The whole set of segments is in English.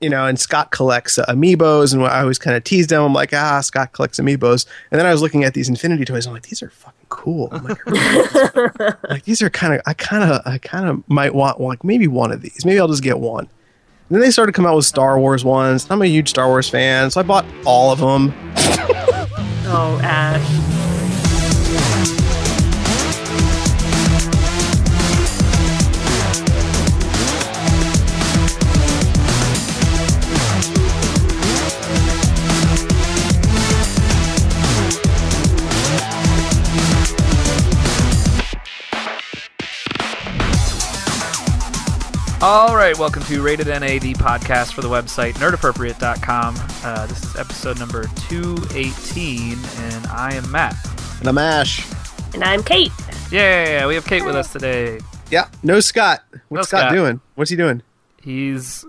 you know, and Scott collects uh, amiibos, and I always kind of teased him. I'm like, ah, Scott collects amiibos, and then I was looking at these Infinity toys. I'm like, these are fucking cool. I'm like, like these are kind of, I kind of, I kind of might want like maybe one of these. Maybe I'll just get one. And then they started to come out with Star Wars ones. I'm a huge Star Wars fan, so I bought all of them. Oh, Ash. All right, welcome to Rated NAD podcast for the website nerdappropriate.com. Uh, this is episode number 218, and I am Matt. And I'm Ash. And I'm Kate. Yeah, we have Kate with us today. Yeah, no Scott. What's No Scott, Scott. doing? What's he doing? He's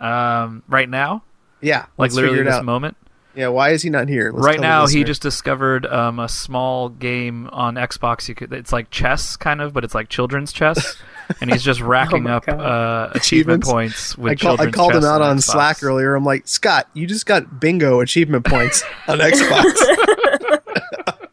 um, right now, Yeah, like literally figure this out. moment. Yeah, why is he not here? Let's right now, he just discovered um, a small game on Xbox. You could, it's like chess, kind of, but it's like children's chess, and he's just racking my up uh, achievement Achievements? points with I, call, I called him out on on Xbox. Slack earlier. I'm like, Scott, you just got bingo achievement points on Xbox.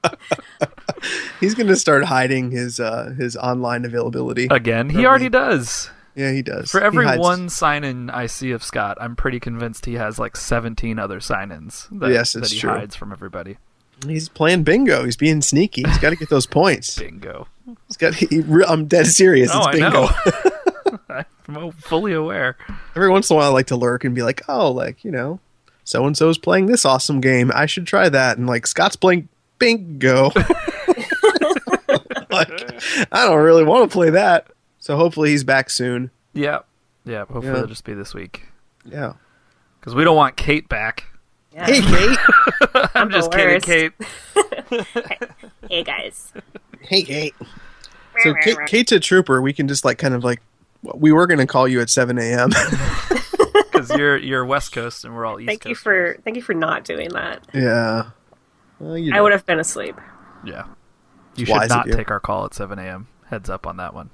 He's going to start hiding his uh, his online availability. Again, he Probably. already does. yeah, he does. For every one sign in I see of Scott, I'm pretty convinced he has like 17 other sign ins that, Yes, that it's he true. hides from everybody. He's playing bingo. He's being sneaky. He's got to get those points. Bingo. He's got. He, I'm dead serious. Oh, it's I bingo. know. I'm fully aware. Every once in a while, I like to lurk and be like, oh, like you know, so and so's playing this awesome game. I should try that. And like Scott's playing bingo. like, I don't really want to play that. So hopefully he's back soon. Yeah. Yeah, hopefully Yeah. it'll just be this week. Yeah. Because we don't want Kate back. Yeah. Hey, Kate. I'm the just kidding. Kate. Hey, guys. hey, Kate. So Kate, Kate's a trooper. We can just like kind of like we were going to call you at 7 a.m. Because you're, you're West Coast and we're all East Coast. Thank you Coasters. for thank you for not doing that. yeah. Well, you I would have been asleep. Yeah. You Wise should not you. take our call at 7 a.m. Heads up on that one.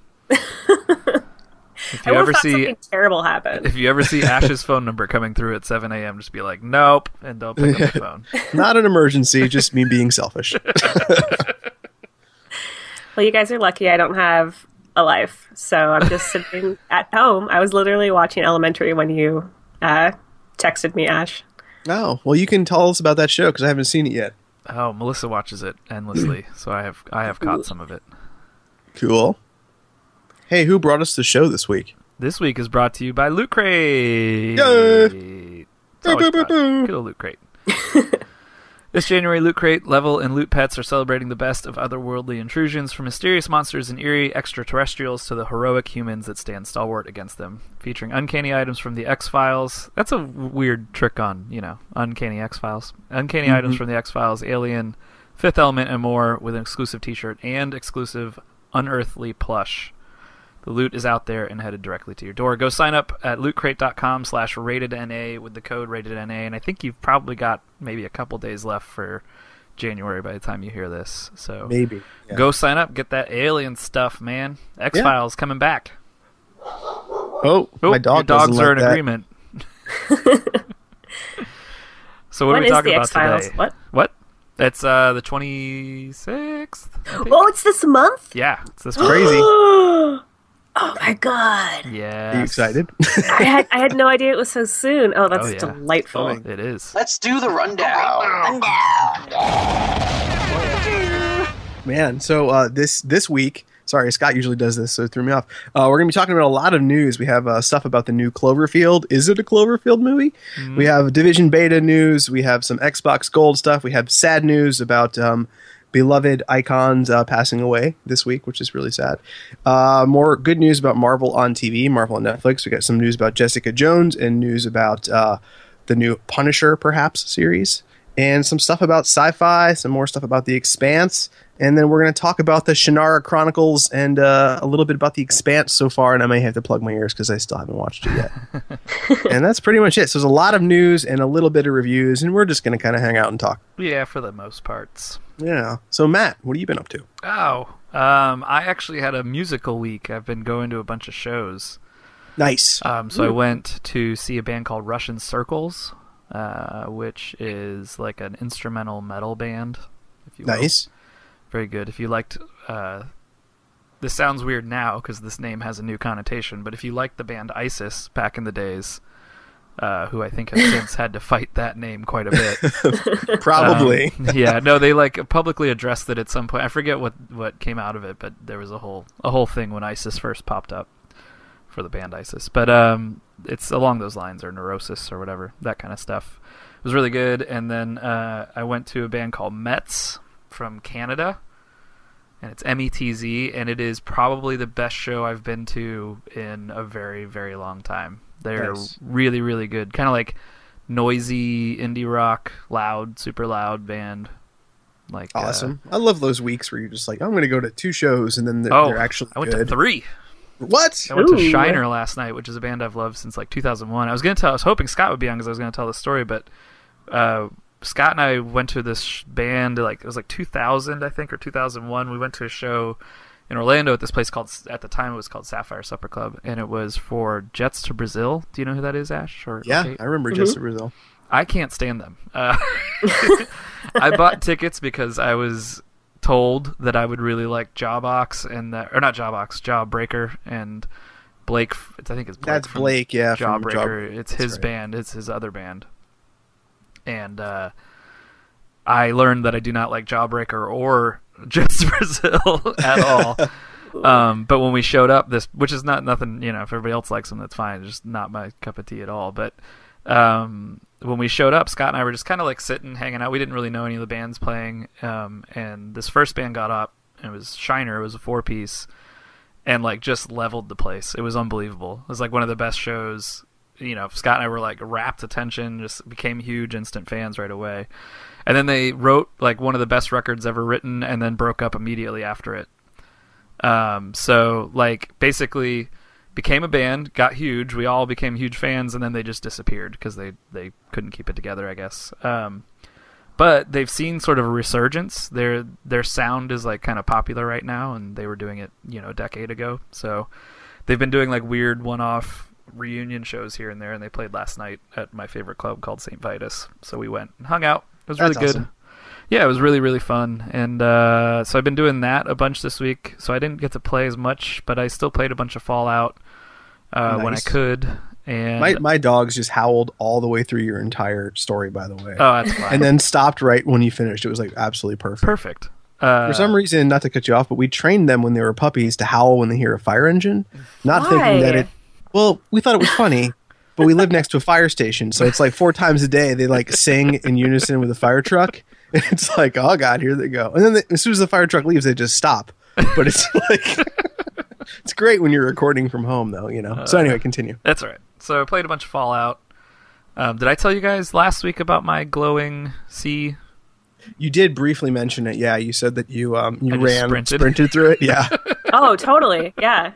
If you would ever see something terrible happened. if you ever see Ash's phone number coming through at 7 a.m., just be like, nope, and don't pick up the phone. Not an emergency, just me being selfish. Well, you guys are lucky I don't have a life, so I'm just sitting at home. I was literally watching Elementary when you uh, texted me, Ash. Oh, well, you can tell us about that show because I haven't seen it yet. Oh, Melissa watches it endlessly, so I have I have caught some of it. Cool. Hey, who brought us the show this week? This week is brought to you by Loot Crate. Yay. Boo, boo, boo, boo. Good old Loot Crate. this January, Loot Crate, Level, and Loot Pets are celebrating the best of otherworldly intrusions, from mysterious monsters and eerie extraterrestrials to the heroic humans that stand stalwart against them. Featuring uncanny items from the X Files. That's a weird trick on, you know, uncanny X Files. Uncanny mm-hmm. items from the X Files, Alien, Fifth Element, and more, with an exclusive T-shirt and exclusive unearthly plush. The loot is out there and headed directly to your door. Go sign up at lootcrate.com slash ratedNA with the code ratedNA, and I think you've probably got maybe a couple days left for January by the time you hear this. So Maybe. Yeah. go sign up, get that alien stuff, man. X Files coming back. Oh, Oh, my dog your dogs are like in that. agreement. so what When are we talking about X-Files? today? What? What? It's uh the twenty sixth. Oh, it's this month? Yeah, it's this crazy. Crazy. oh my god. yeah. Are you excited? I had I had no idea it was so soon. Oh, that's Oh, yeah. delightful. Coming. It is. Let's do the rundown. Man, so uh, this this week, sorry, Scott usually does this, so it threw me off. Uh, we're gonna be talking about a lot of news. We have uh, stuff about the new Cloverfield. Is it a Cloverfield movie? We have Division Beta news. We have some Xbox Gold stuff. We have sad news about um, beloved icons uh, passing away this week, which is really sad. Uh, more good news about Marvel on TV, Marvel on Netflix. We got some news about Jessica Jones and news about uh, the new Punisher, perhaps series, and some stuff about sci-fi, some more stuff about The Expanse, and then we're going to talk about the Shannara Chronicles and uh, a little bit about The Expanse so far. And I may have to plug my ears because I still haven't watched it yet. and that's pretty much it. So there's a lot of news and a little bit of reviews, and we're just going to kind of hang out and talk. Yeah, for the most parts. Yeah. So Matt, what have you been up to? Oh, um, I actually had a musical week. I've been going to a bunch of shows. Nice. Um, so I went to see a band called Russian Circles, uh, which is like an instrumental metal band. If you will. nice. very good. If you liked, uh, this sounds weird now because this name has a new connotation. But if you liked the band ISIS back in the days, uh, who I think have since had to fight that name quite a bit. Probably. Um, yeah, no, they like publicly addressed it at some point. I forget what what came out of it, but there was a whole a whole thing when ISIS first popped up for the band ISIS. But um, it's along those lines, or Neurosis, or whatever that kind of stuff. It was really good. And then uh, I went to a band called Metz from Canada, and it's M E T Z, and it is probably the best show I've been to in a very very long time. They're Nice. really really good, kind of like noisy indie rock, loud, super loud band. Like uh, awesome. I love those weeks where you're just like, I'm going to go to two shows and then they're, oh, they're actually I went good. to three. What? I went to Shiner last night, which is a band I've loved since like 2001. I was gonna tell, I was hoping Scott would be on because I was gonna tell the story, but uh, Scott and I went to this sh- band like it was like 2000, I think, or 2001. We went to a show in Orlando at this place called at the time it was called Sapphire Supper Club, and it was for Jets to Brazil. Do you know who that is, Ash? Or Yeah, Kate? I remember Mhm. to Brazil. I can't stand them. Uh, I bought tickets because I was told that I would really like Jawbox and that, or not Jawbox, Jawbreaker and Blake. I think it's Blake That's Blake, yeah. from Jawbreaker. Jaw- it's his right. band. It's his other band. And uh, I learned that I do not like Jawbreaker or Just Brazil at all. Um, but when we showed up, this which is not nothing, you know, if everybody else likes them, that's fine. It's just not my cup of tea at all. But um, when we showed up, Scott and I were just kind of like sitting, hanging out. We didn't really know any of the bands playing. Um, and this first band got up, and it was Shiner. It was a four piece, and like just leveled the place. It was unbelievable. It was like one of the best shows. You know, Scott and I were like rapt attention, just became huge instant fans right away. And then they wrote like one of the best records ever written, and then broke up immediately after it. Um, so like basically became a band, got huge. We all became huge fans, and then they just disappeared because they they couldn't keep it together, I guess. Um, but they've seen sort of a resurgence. Their their sound is like kind of popular right now, and they were doing it you know a decade ago. So they've been doing like weird one-off reunion shows here and there, and they played last night at my favorite club called St. Vitus. So we went and hung out. It was really good. awesome. Yeah, it was really really fun, and uh, so I've been doing that a bunch this week. So I didn't get to play as much, but I still played a bunch of Fallout uh, when I could. And My my dogs just howled all the way through your entire story, by the way, oh, that's fine. and then stopped right when you finished. It was like absolutely perfect. perfect. Uh, For some reason, not to cut you off, but we trained them when they were puppies to howl when they hear a fire engine, not Why? thinking that it. Well, we thought it was funny, but we live next to a fire station, so it's like four times a day they like sing in unison with a fire truck. And it's like, oh god, here they go. And then they, as soon as the fire truck leaves, they just stop. But it's like, it's great when you're recording from home, though. You know. So anyway, continue. That's all right. So I played a bunch of Fallout. Um, did I tell you guys last week about my glowing sea? You did briefly mention it. Yeah, you said that you um you ran sprinted. sprinted through it. Yeah. Oh, totally. Yeah.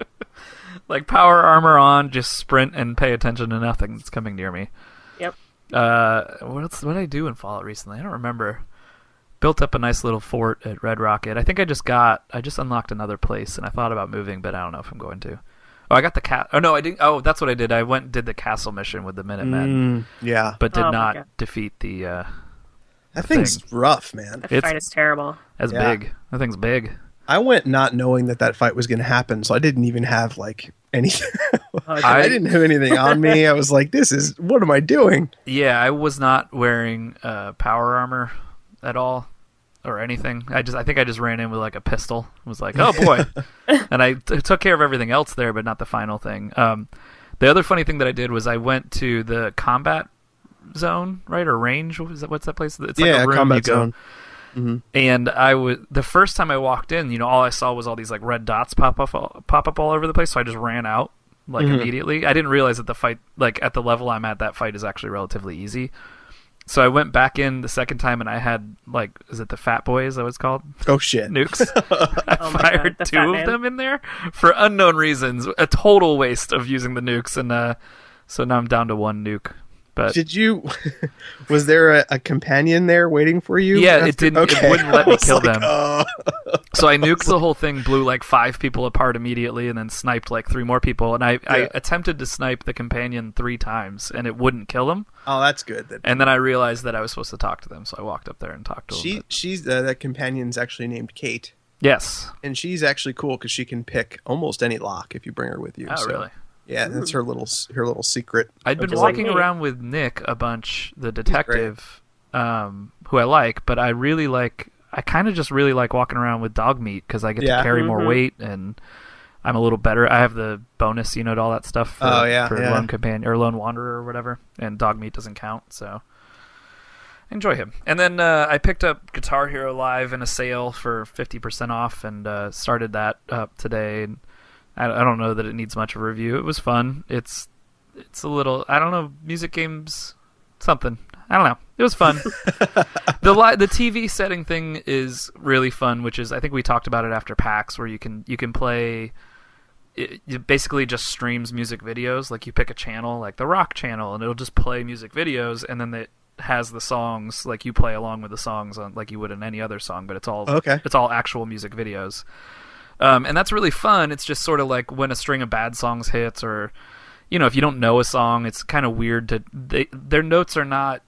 Like power armor on, just sprint and pay attention to nothing that's coming near me. Yep. Uh, what else? What did I do in Fallout recently? I don't remember. Built up a nice little fort at Red Rocket. I think I just got. I just unlocked another place, and I thought about moving, but I don't know if I'm going to. Oh, I got the cat. Oh no, I didn't. Oh, that's what I did. I went and did the castle mission with the Minutemen, Mm, yeah. but did Oh not defeat the. Uh, That thing's rough, man. The It's- fight is terrible. that's Yeah. big. That thing's big. I went not knowing that that fight was going to happen, so I didn't even have like anything. Oh, I, I- didn't have anything on me. I was like, "This is what am I doing?" Yeah, I was not wearing uh, power armor at all or anything. I just I think I just ran in with like a pistol. Was like, "Oh boy." and I t- took care of everything else there, but not the final thing. Um, the other funny thing that I did was I went to the combat zone, right? Or range. What that, what's that place? It's like yeah, a room combat you go. zone. Mhm. And I was the first time I walked in, you know, all I saw was all these like red dots pop up all, pop up all over the place. So I just ran out like Mhm. immediately. I didn't realize that the fight, like at the level I'm at, that fight is actually relatively easy. So I went back in the second time, and I had like, is it the Fat Boy? Is that what it's called? Oh shit! Nukes. I Oh fired God, two of Man. them in there for unknown reasons. A total waste of using the nukes, and uh, so now I'm down to one nuke. But Did you? Was there a, a companion there waiting for you? Yeah, it didn't- it wouldn't let me kill like, them. oh. so I nuked the whole thing, blew like five people apart immediately, and then sniped like three more people. And I, Yeah. I attempted to snipe the companion three times, and it wouldn't kill him. Oh, that's good. That And then I realized that I was supposed to talk to them, so I walked up there and talked to them. she But- she's uh, that companion's actually named Cait, yes. and she's actually cool because she can pick almost any lock if you bring her with you. Oh, so, really? Yeah, that's her little her little secret. I'd been Just like walking around with Nick a bunch, the detective, um, who I like, but I really like. I kind of just really like walking around with Dogmeat because I get Yeah. to carry more Mhm. weight and I'm a little better. I have the bonus, you know, to all that stuff for, Oh, yeah, for yeah. lone companion or lone wanderer or whatever, and Dogmeat doesn't count, so enjoy him. And then uh, I picked up Guitar Hero Live in a sale for fifty percent off and uh, started that up today. And I, I don't know that it needs much of a review. It was fun. It's it's a little I don't know music games something. I don't know. It was fun. the li- the TV setting thing is really fun, which is I think we talked about it after PAX, where you can you can play. It, it basically just streams music videos. Like you pick a channel, like the rock channel, and it'll just play music videos, and then it has the songs like you play along with the songs on like you would in any other song, but it's all Okay. it's all actual music videos. Um, and that's really fun. It's just sort of like when a string of bad songs hits, or you know, if you don't know a song, it's kind of weird to. They, their notes are not.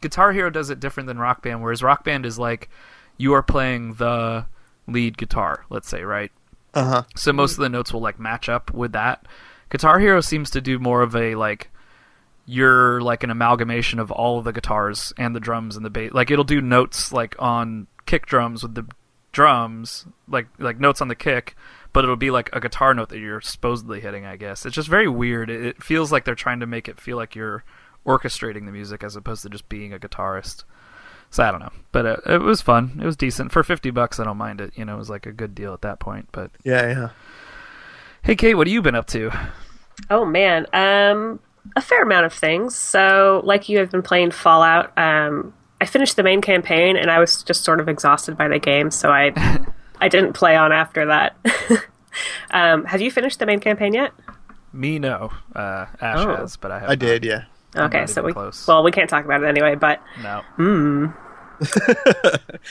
Guitar Hero does it different than Rock Band, whereas Rock Band is like you are playing the lead guitar, let's say, right? Uh huh. So most of the notes will like match up with that. Guitar Hero seems to do more of a like you're like an amalgamation of all of the guitars and the drums and the bass. Like it'll do notes like on kick drums with the drums, like like notes on the kick, but it'll be like a guitar note that you're supposedly hitting. I guess it's just very weird. It, it feels like they're trying to make it feel like you're orchestrating the music as opposed to just being a guitarist. So I don't know, but uh, it was fun. It was decent for fifty bucks. I don't mind it. You know, it was like a good deal at that point. But Yeah, yeah. hey, Kate, what have you been up to? Oh man, um, a fair amount of things. So, like you have been playing Fallout. Um, I finished the main campaign, and I was just sort of exhausted by the game, so I I didn't play on after that. um, have you finished the main campaign yet? Me, no. Uh, Ash Oh. has, but I have. I did. Yeah. Okay, so we close. well we can't talk about it anyway, but No.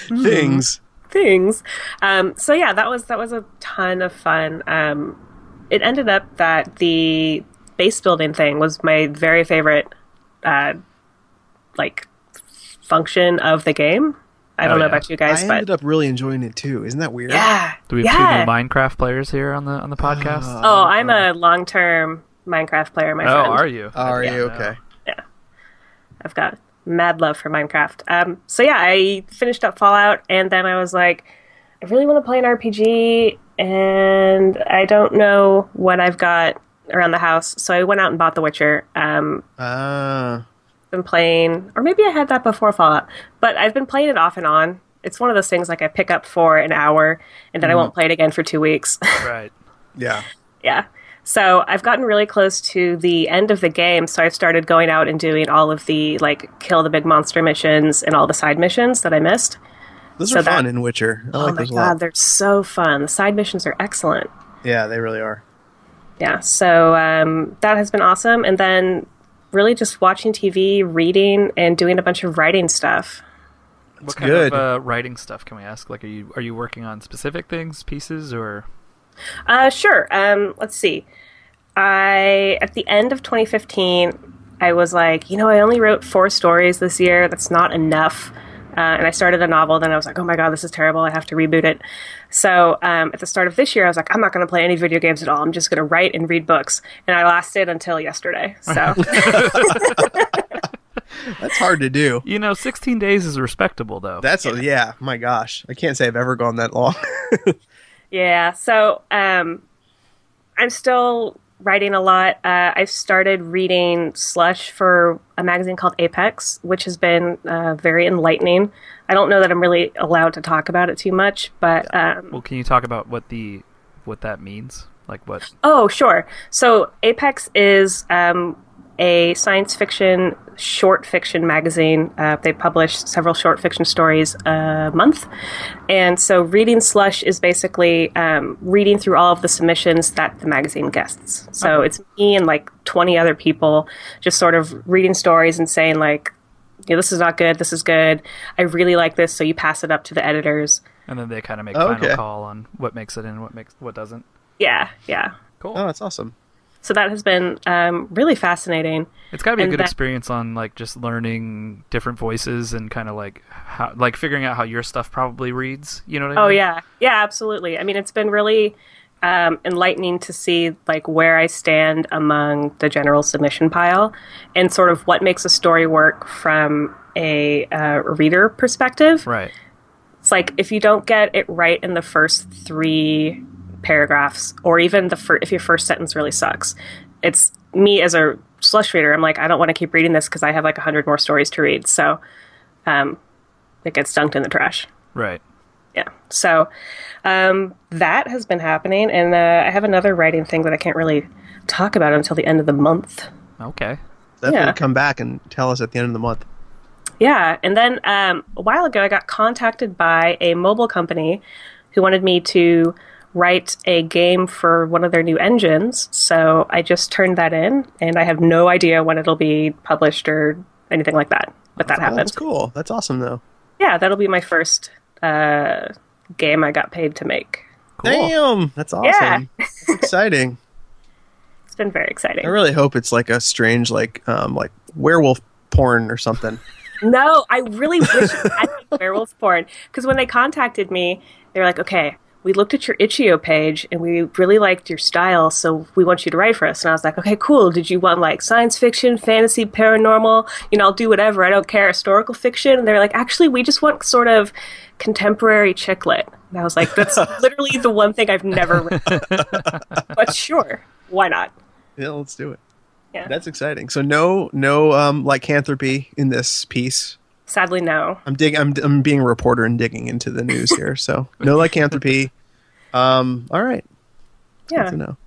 Things. things. Um, so yeah, that was that was a ton of fun. Um, it ended up that the base building thing was my very favorite, uh, like function of the game. I don't Oh, know yeah. about you guys, I but ended up really enjoying it too. Isn't that weird? yeah, Do we have yeah. two new Minecraft players here on the on the podcast? Uh, oh, I'm a long term Minecraft player. My oh, friend. are you? Are I you okay? Yeah. I've got mad love for Minecraft. Um, so yeah, I finished up Fallout, and then I was like, I really want to play an RPG, and I don't know what I've got around the house. So I went out and bought The Witcher. Um, Ah. Been playing, or maybe I had that before Fallout, but I've been playing it off and on. It's one of those things like I pick up for an hour, and then I won't play it again for two weeks. Right. yeah. yeah. So I've gotten really close to the end of the game, so I've started going out and doing all of the like kill the big monster missions and all the side missions that I missed. Those So are fun in Witcher. I oh like my those a god, lot. they're so fun. The side missions are excellent. Yeah, they really are. Yeah, so um, that has been awesome. And then really just watching TV, reading, and doing a bunch of writing stuff. What kind good. of uh, writing stuff can we ask? Like, are you are you working on specific things, pieces, or Uh, sure. Um, let's see. I at the end of 2015, I was like, you know, I only wrote four stories this year. That's not enough. Uh, and I started a novel. Then I was like, oh my god, this is terrible. I have to reboot it. So um, at the start of this year, I was like, I'm not going to play any video games at all. I'm just going to write and read books. And I lasted until yesterday. So That's hard to do. you know, 16 days is respectable though. That's a, yeah. My gosh, I can't say I've ever gone that long. Yeah, so um, I'm still writing a lot. Uh, I've started reading Slush for a magazine called Apex, which has been uh, very enlightening. I don't know that I'm really allowed to talk about it too much, but um, well, can you talk about what the what that means? Like what? oh, sure. So Apex is um, a science fiction short fiction magazine. Uh, they publish several short fiction stories a month. And so Reading Slush is basically um, reading through all of the submissions that the magazine gets. So it's me and like 20 other people just sort of reading stories and saying, like, you know, this is not good, this is good. I really like this, so you pass it up to the editors. And then they kind of make Oh, final okay. call on what makes it in, and what makes what doesn't. Yeah, yeah. Cool. Oh, that's awesome. So that has been um, really fascinating. It's got to be a good that- experience on like just learning different voices and kind of like how like figuring out how your stuff probably reads. You know what I Oh mean? yeah, yeah, absolutely. I mean, it's been really um, enlightening to see like where I stand among the general submission pile, and sort of what makes a story work from a uh, reader perspective. Right. It's like if you don't get it right in the first three paragraphs, or even the fir- if your first sentence really sucks, it's me as a slush reader. I'm like, I don't want to keep reading this because I have like a hundred more stories to read. So, um, it gets dunked in the trash Right. yeah so um, that has been happening and uh, i have another writing thing that i can't really talk about until the end of the month Okay. Definitely Yeah. come back and tell us at the end of the month. yeah and then um, a while ago i got contacted by a mobile company who wanted me to write a game for one of their new engines so i just turned that in and i have no idea when it'll be published or anything like that but that Oh, happened that's cool. That's awesome, though. yeah that'll be my first uh, game i got paid to make Cool. Damn, that's awesome. Yeah. That's exciting. it's been very exciting I really hope it's like a strange, like, um, like werewolf porn or something. No, I really wish it had werewolf porn. Because when they contacted me, they were like, okay, we looked at your itch.io page and we really liked your style, so we want you to write for us. And I was like, okay, cool. Did you want like science fiction, fantasy, paranormal? You know, I'll do whatever. I don't care. Historical fiction? And they're like, actually, we just want sort of contemporary chick lit. And I was like, that's literally the one thing I've never read. but sure, why not? Yeah, let's do it. Yeah. That's exciting. So no, no, um, lycanthropy in this piece. Sadly, no. I'm dig. I'm, I'm being a reporter and digging into the news here. So no lycanthropy. Um, all right. Good Yeah. to know.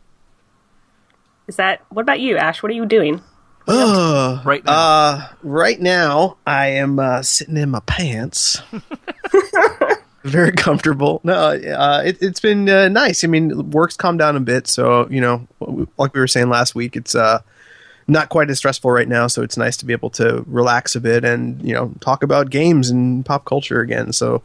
Is that, what about you, Ash? What are you doing? Ugh. Right now. Uh, right now, I am uh, sitting in my pants. Very comfortable. No, uh, it, it's been uh, nice. I mean, work's calmed down a bit, so you know, like we were saying last week, it's uh, not quite as stressful right now. So it's nice to be able to relax a bit and you know talk about games and pop culture again. So,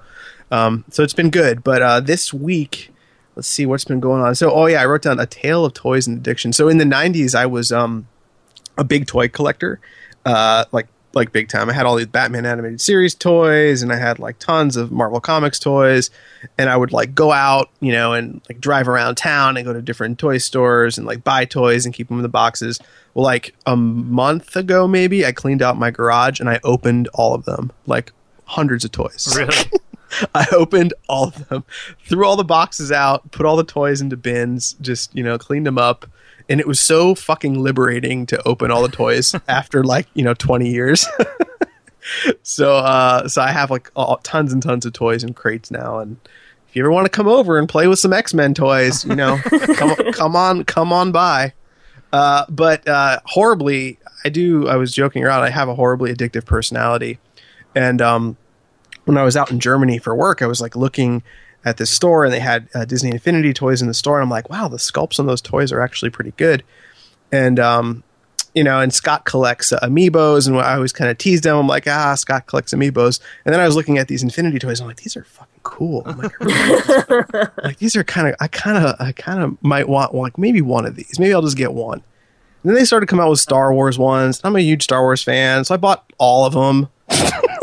um, so it's been good. But uh, this week, let's see what's been going on. So, oh yeah, I wrote down a tale of toys and addiction. So in the '90s, I was um, a big toy collector, uh, like like big time. I had all these Batman animated series toys, and I had like tons of Marvel Comics toys, and I would like go out, you know, and like drive around town and go to different toy stores and like buy toys and keep them in the boxes. Well, like a month ago, maybe I cleaned out my garage and I opened all of them, like hundreds of toys. really? I opened all of them, threw all the boxes out, put all the toys into bins, just, you know, cleaned them up. And it was so fucking liberating to open all the toys after like, you know, 20 years. so, uh, so I have like all, tons and tons of toys and crates now. And if you ever want to come over and play with some X-Men toys, you know, come, come on, come on by. Uh, but, uh, horribly, I do, I was joking around. I have a horribly addictive personality. And, um, when I was out in Germany for work, I was like looking at this store and they had uh, Disney Infinity toys in the store, and I'm like, wow, the sculpts on those toys are actually pretty good. And um, you know, and Scott collects uh, amiibos, and I always kind of teased him. I'm like, ah, Scott collects amiibos. And then I was looking at these Infinity toys. I'm like, these are fucking cool. I'm like, really- like these are kind of, I kind of, I kind of might want like maybe one of these. Maybe I'll just get one. And then they started to come out with Star Wars ones. I'm a huge Star Wars fan, so I bought all of them.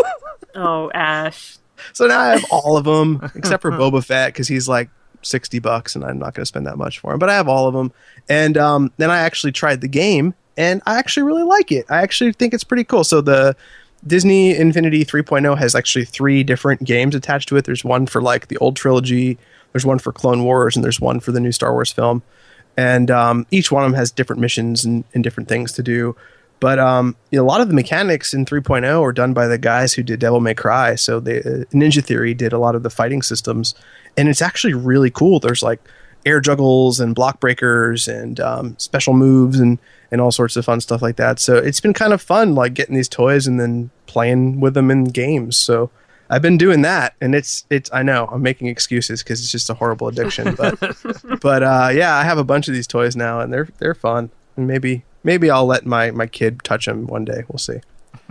Oh, Ash. So now I have all of them except for Boba Fett because he's like sixty bucks, and I'm not going to spend that much for him. But I have all of them, and um, then I actually tried the game, and I actually really like it. I actually think it's pretty cool. So the Disney Infinity 3.0 has actually three different games attached to it. There's one for like the old trilogy, there's one for Clone Wars, and there's one for the new Star Wars film. And um, each one of them has different missions and, and different things to do. But um, you know, a lot of the mechanics in 3.0 are done by the guys who did Devil May Cry. So they, uh, Ninja Theory did a lot of the fighting systems, and it's actually really cool. There's like air juggles and block breakers and um, special moves and and all sorts of fun stuff like that. So it's been kind of fun, like getting these toys and then playing with them in games. So I've been doing that, and it's it's. I know I'm making excuses because it's just a horrible addiction, but but uh, yeah, I have a bunch of these toys now, and they're they're fun. And maybe maybe I'll let my my kid touch him one day. We'll see.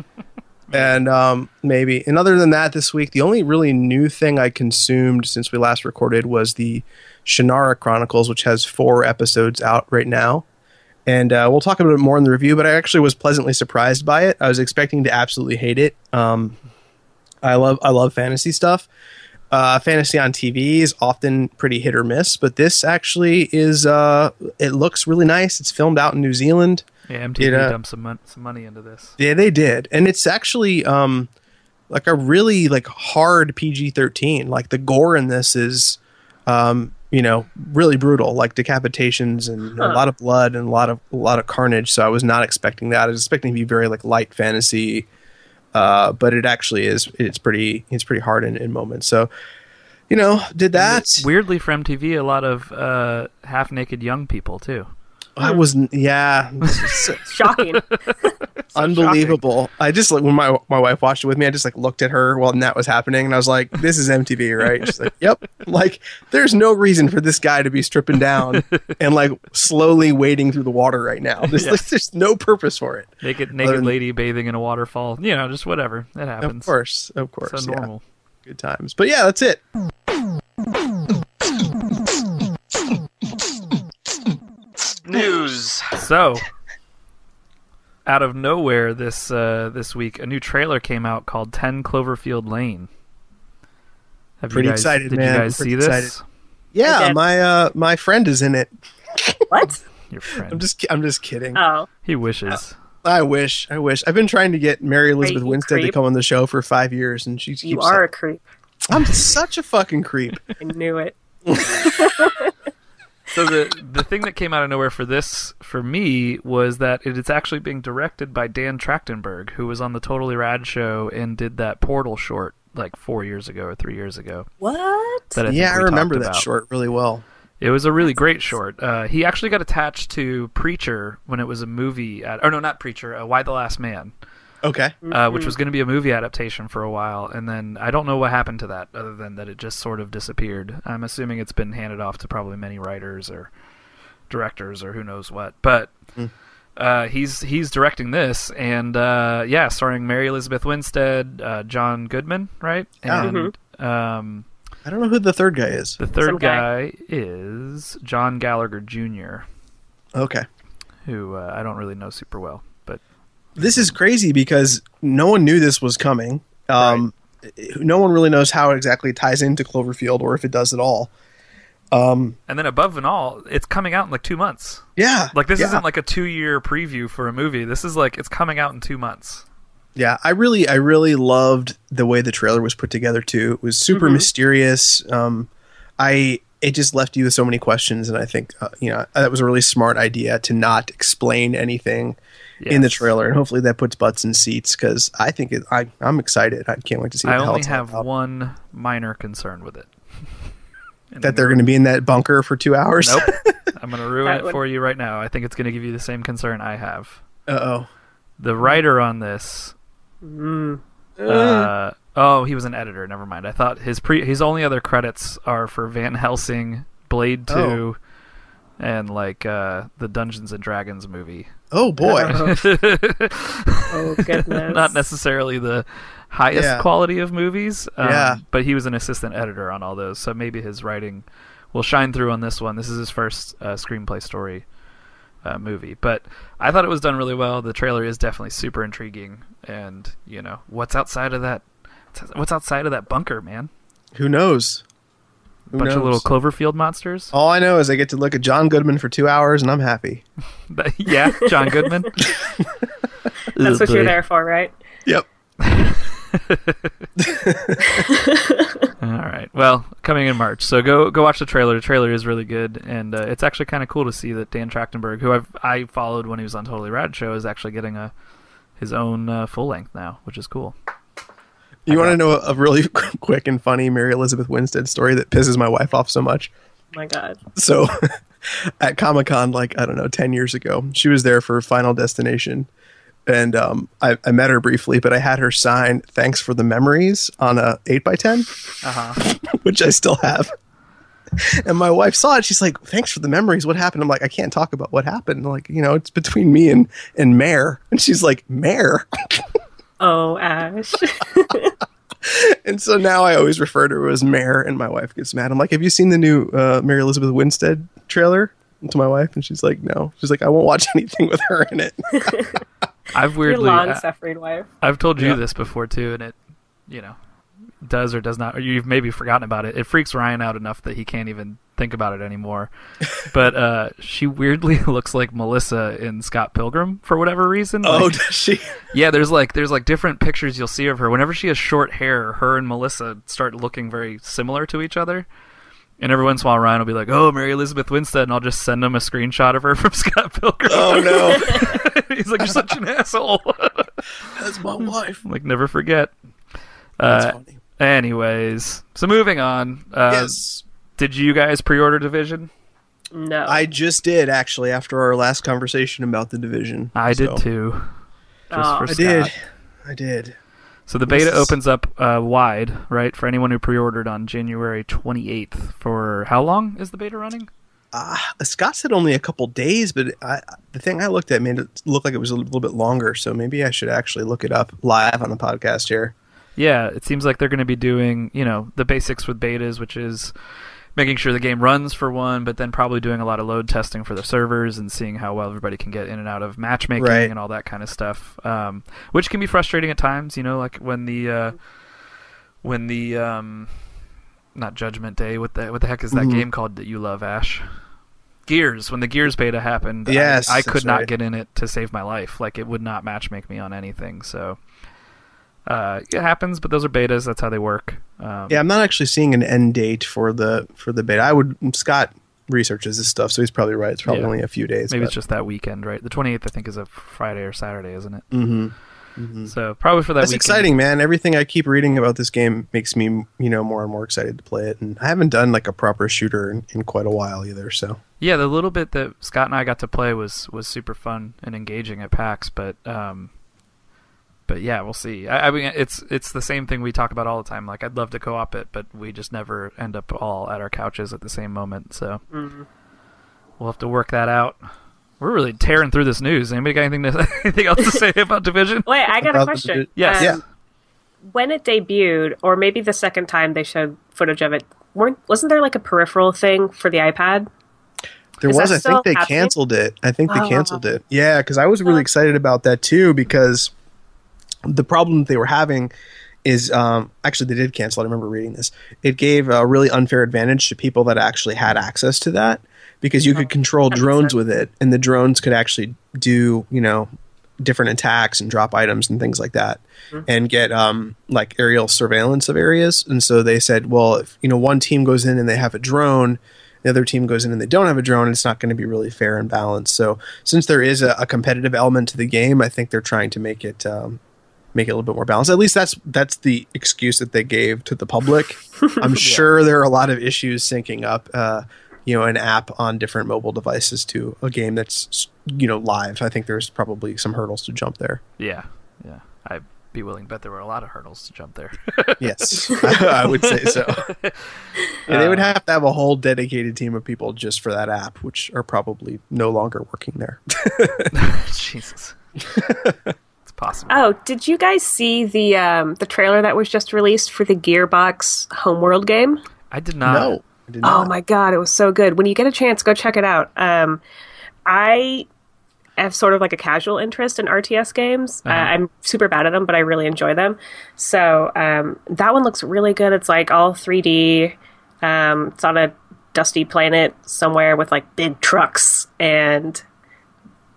and um, maybe and other than that, this week the only really new thing I consumed since we last recorded was the Shannara Chronicles, which has four episodes out right now. And uh, we'll talk a bit more in the review, but I actually was pleasantly surprised by it. I was expecting to absolutely hate it. Um, I love I love fantasy stuff. Uh, fantasy on TV is often pretty hit or miss, but this actually is. Uh, it looks really nice. It's filmed out in New Zealand. Yeah, MTV It, uh, dumped some mon- some money into this. Yeah, they did, and it's actually um, like a really like hard PG thirteen. Like the gore in this is, um, you know, really brutal, like decapitations and a lot of blood and a lot of a lot of carnage. So I was not expecting that. I was expecting to be very like light fantasy, uh, but it actually is. It's pretty. It's pretty hard in, in moments. So, you know, did that. Weirdly, for MTV, a lot of uh, half naked young people too. I was yeah. Shocking. unbelievable. I just like when my my wife watched it with me, I just like looked at her while that was happening, and I was like, "This is MTV, right?" She's like, "Yep." Like, there's no reason for this guy to be stripping down and like slowly wading through the water right now. There's, Yeah. there's no purpose for it. Naked naked than- lady bathing in a waterfall. You know, just whatever. It happens. Of course, of course, So yeah. normal. Good times. But yeah, that's it. News. So, out of nowhere this uh, this week, a new trailer came out called Ten Cloverfield Lane. Have Pretty you guys, excited, Did man. you guys Pretty see this? excited. Yeah, my uh my friend is in it. what? Your friend. I'm just I'm just kidding. Oh, he wishes. I wish. I wish. I've been trying to get Mary Elizabeth you Winstead to come on the show for five years, and she keeps you are a creep. I'm such a fucking creep. I knew it. So the the thing that came out of nowhere for this for me was that it is actually being directed by Dan Trachtenberg, who was on the Totally Rad show and did that Portal short like four years ago or three years ago. What? That I yeah, I remember that about. short really well. It was a really great short. Uh, he actually got attached to Preacher when it was a movie. Ad- or no, not Preacher. Uh, Y the Last Man, Okay. uh, Mm-hmm. which was going to be a movie adaptation for a while, and then I don't know what happened to that, other than that it just sort of disappeared. I'm assuming it's been handed off to probably many writers or directors or who knows what. But uh, he's he's directing this, and uh, yeah, starring Mary Elizabeth Winstead, uh, John Goodman, right? Yeah. And um, I don't know who the third guy is. the third guy. guy is John Gallagher Jr. Okay. who uh, I don't really know super well, but This is crazy because no one knew this was coming. Um, No one really knows how it exactly ties into Cloverfield or if it does at all. and then above and all, it's coming out in like two months. Yeah. Like this yeah. isn't like a two-year preview for a movie. This is like it's coming out in two months. Yeah, I really, I really loved the way the trailer was put together too. It was super mysterious. Um, I, it just left you with so many questions, and I think, uh, you know, that was a really smart idea to not explain anything in the trailer, and hopefully that puts butts in seats because I think it, I, I'm excited. I can't wait to see. What I the hell only it's have about. one minor concern with it. And that I'm they're gonna- be in that bunker for two hours. Nope. I'm going to ruin it would- for you right now. I think it's going to give you the same concern I have. uh oh. The writer on this. Uh, oh, he was an editor. Never mind. I thought his pre his only other credits are for Van Helsing, Blade Two, Oh. and like uh, the Dungeons and Dragons movie. Oh boy. Oh goodness. Not necessarily the highest Yeah. quality of movies. Um, Yeah. But he was an assistant editor on all those, so maybe his writing will shine through on this one. This is his first uh, screenplay story uh, movie, but I thought it was done really well. The trailer is definitely super intriguing, and you know what's outside of that. What's outside of that bunker, man? Who knows? Who bunch of little Cloverfield monsters. All I know is I get to look at John Goodman for two hours, and I'm happy. yeah, John Goodman. That's what you're there for, right? Yep. All right. Well, coming in March, so go go watch the trailer. The trailer is really good, and uh, it's actually kind of cool to see that Dan Trachtenberg, who I've I followed when he was on Totally Rad Show, is actually getting a his own uh, full length now, which is cool. You want to know a, a really quick and funny Mary Elizabeth Winstead story that pisses my wife off so much? Oh my god. So, at Comic Con, like I don't know, ten years ago. She was there for Final Destination, and um, I, I met her briefly, but I had her sign "Thanks for the memories" on a eight x ten, Uh huh. which I still have. And my wife saw it. She's like, "Thanks for the memories. What happened?" I'm like, "I can't talk about what happened. Like, you know, it's between me and and Mare." And she's like, "Mare." Oh, Ash. And so now I always refer to her as Mare, and my wife gets mad. I'm like, "Have you seen the new uh, Mary Elizabeth Winstead trailer?" To my wife, and she's like, "No." She's like, "I won't watch anything with her in it." I've weirdly, long I, suffering wife. I've told you Yeah. this before too, and it, you know, does or does not, or you've maybe forgotten about it. It freaks Ryan out enough that he can't even think about it anymore. but uh, she weirdly looks like Melissa in Scott Pilgrim for whatever reason. oh, Like, does she? yeah. There's like there's like different pictures you'll see of her. Whenever she has short hair, her and Melissa start looking very similar to each other. And every once in a while, Ryan will be like, "Oh, Mary Elizabeth Winstead," and I'll just send him a screenshot of her from Scott Pilgrim. Oh no, He's like, "You're such an asshole." that's my wife. like, never forget. That's Uh, funny. Anyways, so moving on. Uh, yes, Did you guys pre-order Division? No. I just did actually after our last conversation about the division. I So, did too. Just Aw. for I Scott. did. I did. So the beta This opens up uh, wide, right, for anyone who pre-ordered on January 28th. For how long is the beta running? Uh, Scott said only a couple days, but I, the thing I looked at made it look like it was a little bit longer. So maybe I should actually look it up live on the podcast here. Yeah, it seems like they're going to be doing, you know, the basics with betas, which is making sure the game runs for one, but then probably doing a lot of load testing for the servers and seeing how well everybody can get in and out of matchmaking Right. and all that kind of stuff. Um, which can be frustrating at times, you know, like when the uh, when the um, not Judgment Day. What the what the heck is that Mhm. game called that you love, Ash? Gears. When the Gears beta happened, Yes, I, that's could not right. get in it to save my life. Like it would not matchmake me on anything. So. Uh, it happens, but those are betas. That's how they work. Um, Yeah, I'm not actually seeing an end date for the for the beta. I would Scott researches this stuff, so he's probably right. It's probably Yeah. only a few days. Maybe it's just that weekend, right? The 28th, I think, is a Friday or Saturday, isn't it? Mm-hmm. So probably for that. That's weekend. exciting, man. Everything I keep reading about this game makes me, you know, more and more excited to play it. And I haven't done like a proper shooter in, in quite a while either. So Yeah, the little bit that Scott and I got to play was was super fun and engaging at PAX, but um, but yeah, we'll see. I, I mean, it's it's the same thing we talk about all the time. Like, I'd love to co-op it, but we just never end up all at our couches at the same moment. So Mm-hmm. we'll have to work that out. We're really tearing through this news. Anybody got anything to anything else to say about Division? Wait, I got About a question. Yes. Um, Yeah. When it debuted, or maybe the second time they showed footage of it, weren't wasn't there like a peripheral thing for the iPad? there Is was. I think they happening? cancealed it. I think they Oh. canceled it. Yeah, because I was really Oh. excited about that too. Because the problem that they were having is um, actually they did cancel. I remember reading this. It gave a really unfair advantage to people that actually had access to that because you could control drones with it, and the drones could actually do you know different attacks and drop items and things like that and get um, like aerial surveillance of areas. And so they said well if you know one team goes in and they have a drone the other team goes in and they don't have a drone it's not going to be really fair and balanced. So since there is a, a competitive element to the game i think they're trying to make it um, make it a little bit more balanced. At least that's that's the excuse that they gave to the public. I'm sure there are a lot of issues syncing up uh, you know an app on different mobile devices to a game that's you know live. I think there's probably some hurdles to jump there. Yeah, yeah. I'd be willing to bet there were a lot of hurdles to jump there. yes i would say so. Yeah, they would Uh, have to have a whole dedicated team of people just for that app which are probably no longer working there. Jesus. It's possible. Oh, did you guys see the um, the trailer that was just released for the Gearbox Homeworld game? I did not. no I did Oh my god, it was so good. When you get a chance, go check it out. Um, I have sort of like a casual interest in RTS games. Uh, I'm super bad at them, but I really enjoy them. So um, that one looks really good. It's like all 3D. Um, it's on a dusty planet somewhere with like big trucks and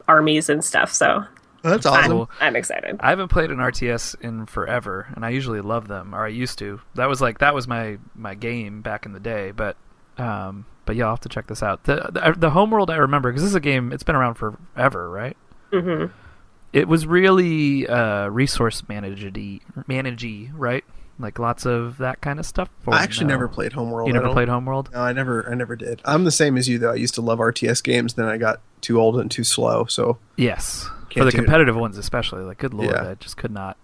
armies and stuff. So that's I'm, awesome I'm excited. I haven't played an RTS in forever, and I usually love them, or I used to. That was like that was my my game back in the day. But um, but yeah, I'll have to check this out. The the, the Homeworld I remember because this is a game. It's been around forever, right? Mm-hmm. It was really uh, resource managedy, managey, right? like lots of that kind of stuff. Or I actually no? never played Homeworld. You never don't- played Homeworld? No, I never. I never did. I'm the same as you though. I used to love RTS games. Then I got too old and too slow. So Yes, for Can't the do it. competitive ones especially. Like, good lord, Yeah. I just could not.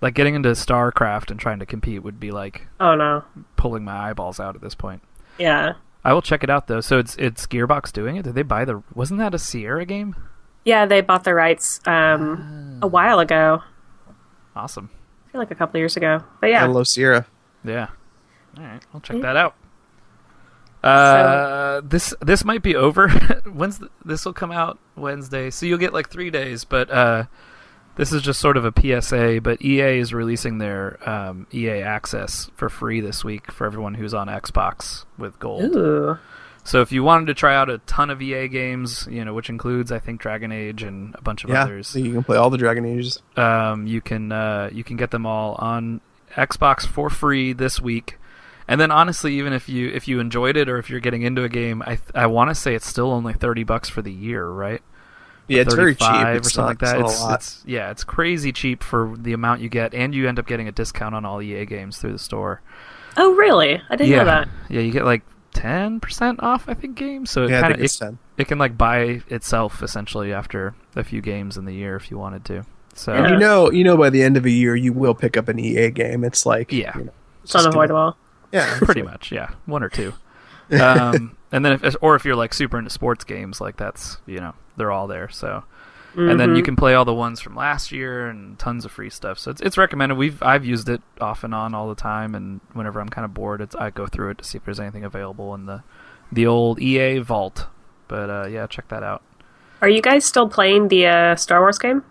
Like getting into StarCraft and trying to compete would be like Oh no. pulling my eyeballs out at this point. Yeah. I will check it out though. So it's it's Gearbox doing it. Did they buy the? Wasn't that a Sierra game? Yeah, they bought the rights um, a while ago. Awesome. I feel like a couple years ago. But I yeah. love Sierra. Yeah. All right, I'll check that out. Uh, this this might be over. When's th- this will come out Wednesday, so you'll get like three days. But uh, this is just sort of a PSA. But EA is releasing their um, EA Access for free this week for everyone who's on Xbox with Gold. Ooh. So if you wanted to try out a ton of EA games, you know, which includes I think Dragon Age and a bunch of Yeah, others, you can play all the Dragon Ages. um, you can uh, you can get them all on Xbox for free this week. And then honestly, even if you if you enjoyed it or if you're getting into a game, I I want to say it's still only thirty bucks for the year, right? Yeah, it's very cheap. 35 It's or something like that. It's, It's, not a lot. it's yeah, it's crazy cheap for the amount you get, and you end up getting a discount on all EA games through the store. Oh really? I didn't yeah, know that. yeah, you get like ten percent off, I think, games. So it yeah, I kind think of it's it, ten. it can like buy itself essentially after a few games in the year if you wanted to. So Yeah. You know, you know, by the end of a year, you will pick up an EA game. It's like Yeah. you know, It's just do it. unavoidable. Yeah, pretty much yeah one or two um, and then if or if you're like super into sports games like that's you know they're all there so and then you can play all the ones from last year and tons of free stuff so it's, it's recommended we've i've used it off and on all the time and whenever i'm kind of bored it's, i go through it to see if there's anything available in the the old ea vault but uh, yeah check that out Are you guys still playing the uh, Star Wars game?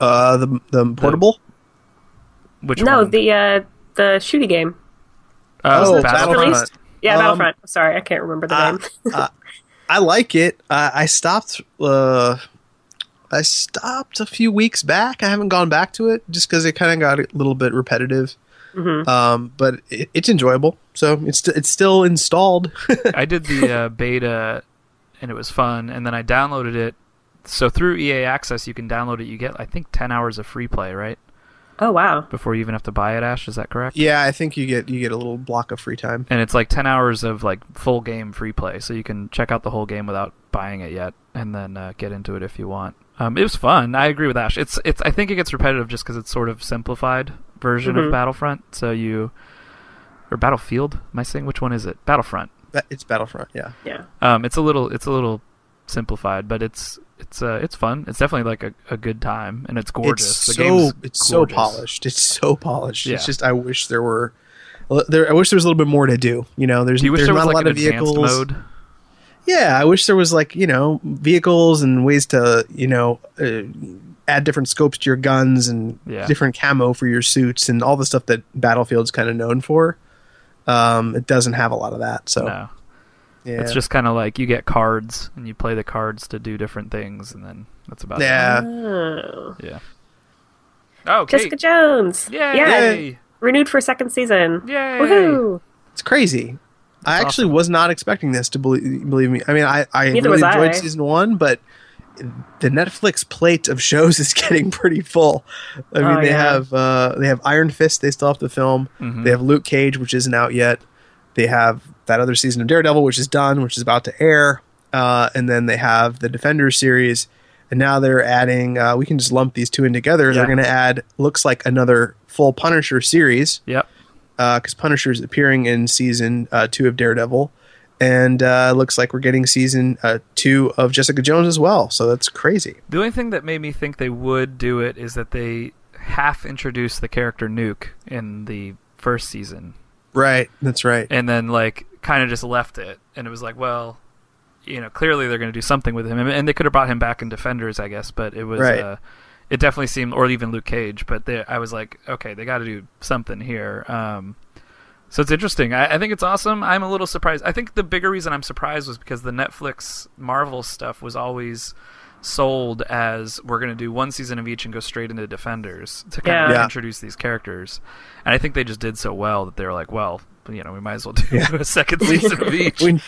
Uh, the the portable. which no, one? the uh, the shooting game. Uh, Oh, Battlefront. Released? Yeah, Um, Battlefront. Sorry, I can't remember the uh, name. I like it. Uh, I stopped. Uh, I stopped a few weeks back. I haven't gone back to it just because it kind of got a little bit repetitive. Mhm. Um, but it, it's enjoyable. So it's it's still installed. I did the uh, beta, and it was fun. And then I downloaded it. So through EA Access, you can download it. You get, I think, ten hours of free play, right? Oh wow. Before you even have to buy it. Ash, is that correct? yeah, I think you get you get a little block of free time. And it's like ten hours of like full game free play, so you can check out the whole game without buying it yet, and then uh, get into it if you want. Um, it was fun. I agree with Ash. It's it's. I think it gets repetitive just because it's sort of simplified version Mhm. of Battlefront. So you or Battlefield. Am I saying which one is it? Battlefront. It's Battlefront. Yeah. Yeah. Um, it's a little it's a little simplified, but it's it's uh, it's fun. It's definitely like a, a good time, and it's gorgeous. It's the so game's it's so polished. It's so polished. Yeah. It's just I wish there were. There, I wish there was a little bit more to do. You know, there's Do you there's there not like a lot of vehicles. mode? Yeah, I wish there was like you know vehicles and ways to you know uh, add different scopes to your guns and Yeah. different camo for your suits and all the stuff that Battlefield's kind of known for. Um, it doesn't have a lot of that, so No, yeah, it's just kind of like you get cards and you play the cards to do different things, and then that's about yeah. Oh. it. Yeah. Yeah. Oh, okay. Jessica Jones. Yay! Yeah. Renewed for a second season. Yay! Woohoo! It's crazy. I actually awesome. was not expecting this to believe, believe me. I mean, I, I Neither really enjoyed I. season one, but the Netflix plate of shows is getting pretty full. I mean, Oh, they yeah. have uh, they have Iron Fist. They still have the film. Mhm. They have Luke Cage, which isn't out yet. They have that other season of Daredevil, which is done, which is about to air. Uh, and then they have the Defenders series. And now they're adding. Uh, we can just lump these two in together. They're going to add looks like another full Punisher series Yep. because Punisher is appearing in season uh, two of Daredevil, and uh, looks like we're getting season uh, two of Jessica Jones as well. So that's crazy. The only thing that made me think they would do it is that they half introduced the character Nuke in the first season, Right, that's right. and then like kind of just left it, and it was like, well, you know, clearly they're going to do something with him, and they could have brought him back in Defenders, I guess, but it was. Right. Uh, it definitely seemed, or even Luke Cage, but they, I was like, okay, they got to do something here. Um, so it's interesting. I, I think it's awesome. I'm a little surprised. I think the bigger reason I'm surprised was because the Netflix Marvel stuff was always sold as we're going to do one season of each and go straight into Defenders to kind of Yeah. Yeah. introduce these characters. And I think they just did so well that they were like, well, you know, we might as well do Yeah. a second season of each. We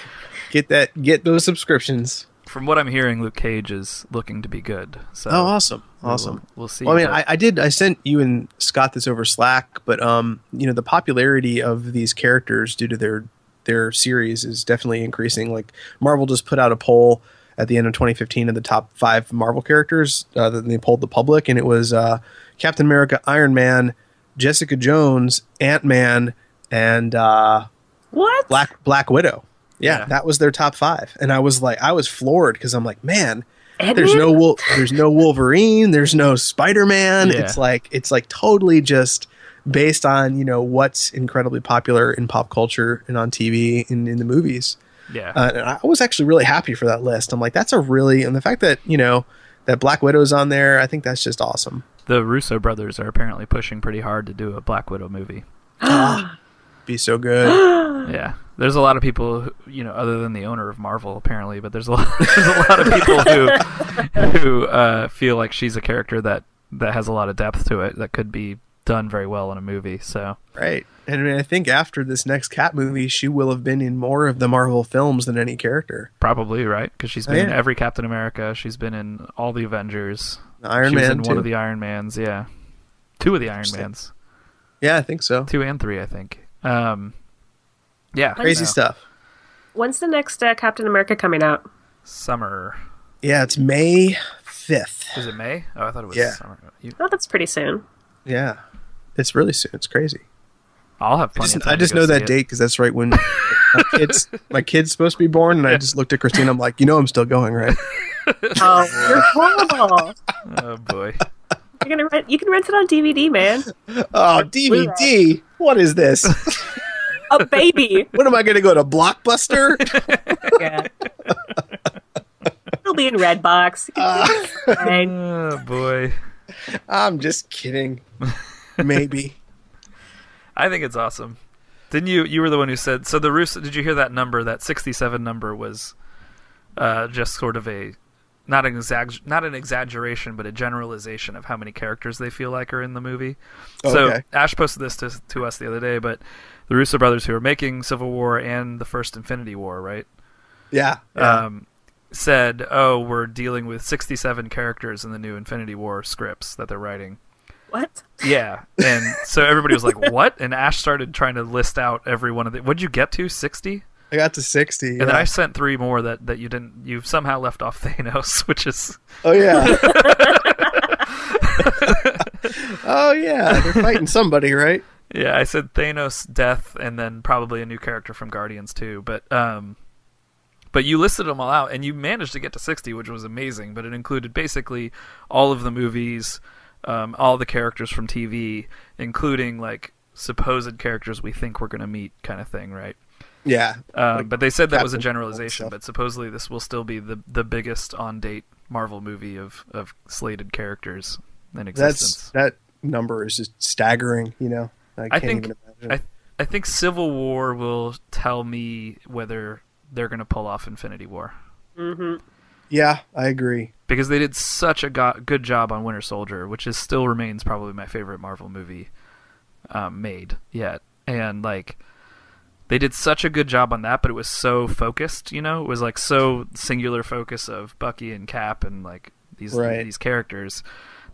get that, get those subscriptions. from what I'm hearing, Luke Cage is looking to be good. So Oh, awesome, we'll- awesome. We'll, see. Well, I mean, but- I, I did. I sent you and Scott this over Slack, but um, you know, the popularity of these characters due to their their series is definitely increasing. Like Marvel just put out a poll at the end of 2015 of the top five Marvel characters uh, that they polled the public, and it was uh, Captain America, Iron Man, Jessica Jones, Ant Man, and uh, What? Black Black Widow. Yeah, Yeah. that was their top five, and I was like, I was floored because I'm like, man, Ant-Man? there's no there's no Wolverine, there's no Spider Man. Yeah. It's like it's like totally just based on you know what's incredibly popular in pop culture and on TV and in the movies. Yeah. Uh, and I was actually really happy for that list. I'm like, that's a really and the fact that you know that Black Widow's on there, I think that's just awesome. the Russo brothers are apparently pushing pretty hard to do a Black Widow movie. Be so good. Yeah, there's a lot of people, who, you know, other than the owner of Marvel, apparently, but there's a lot, there's a lot of people who who uh, feel like she's a character that that has a lot of depth to it that could be done very well in a movie. So right. And I, mean, I think after this next Cap movie, she will have been in more of the Marvel films than any character. probably right because she's been in yeah. every Captain America. She's been in all the Avengers. Iron she was Man in too. one of the Iron Mans. Yeah, two of the Iron Mans, yeah, I think so. two and three, I think. Um, yeah, Crazy so, stuff. When's the next uh, Captain America coming out? Summer Yeah, it's May fifth. is it May? Oh, I thought it was Yeah. summer. You, Oh, that's pretty soon. Yeah, it's really soon. It's crazy. I'll have I just, of time I just go know that it. date because that's right when my kids my kid's supposed to be born, and I just looked at Christine. I'm like, you know, I'm still going, right? Oh, you're horrible. Oh boy. You're gonna rent. You can rent it on DVD, man. Oh, DVD. What is this? A baby. What am I going to go to Blockbuster? yeah. It'll be in Redbox. Fine. Ah. Oh boy. I'm just kidding. Maybe. I think it's awesome. Didn't you? You were the one who said. So the Russo. Did you hear that number? That sixty-seven number was uh, just sort of a not an exag- not an exaggeration, but a generalization of how many characters they feel like are in the movie. So Okay. Ash posted this to to us the other day, but the Russo brothers who are making Civil War and the first Infinity War, right? Yeah. yeah. um, said, "Oh, we're dealing with 67 characters in the new Infinity War scripts that they're writing." What? Yeah, and so everybody was like, "What?" And Ash started trying to list out every one of the. What'd you get to? 60? I got to 60. And then. I sent three more that that you didn't. You somehow left off Thanos, which is Oh, yeah. oh, yeah. They're fighting somebody, right? yeah. I said Thanos, death, and then probably a new character from Guardians too. But um, but you listed them all out, and you managed to get to 60, which was amazing. But it included basically all of the movies, um, all the characters from TV, including like supposed characters we think we're going to meet, kind of thing, right? Yeah. Um, Like but they said that was a generalization. But supposedly this will still be the the biggest on date Marvel movie of of slated characters in existence. That's that number is just staggering, you know? I I can't think even imagine. I I think Civil War will tell me whether they're going to pull off Infinity War Mm-hmm. Yeah, I agree. because they did such a go- good job on Winter Soldier, which is still remains probably my favorite Marvel movie um, made yet, and like. They did such a good job on that, but it was so focused, you know. It was like so singular focus of Bucky and Cap and like these Right. these characters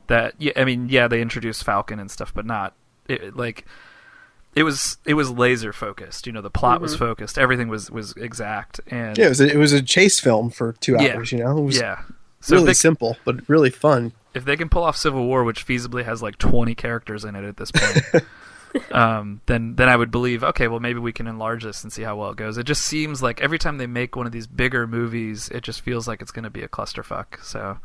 that yeah, I mean, yeah, they introduced Falcon and stuff, but not it, like it was it was laser focused. You know, the plot was focused, everything was was exact, and Yeah, it was a, it was a chase film for two Yeah. hours, you know? It was yeah. So really they, simple, but really fun. if they can pull off Civil War, which feasibly has like twenty characters in it at this point, um, then then I would believe okay, well maybe we can enlarge this and see how well it goes. It just seems like every time they make one of these bigger movies, it just feels like it's going to be a clusterfuck. So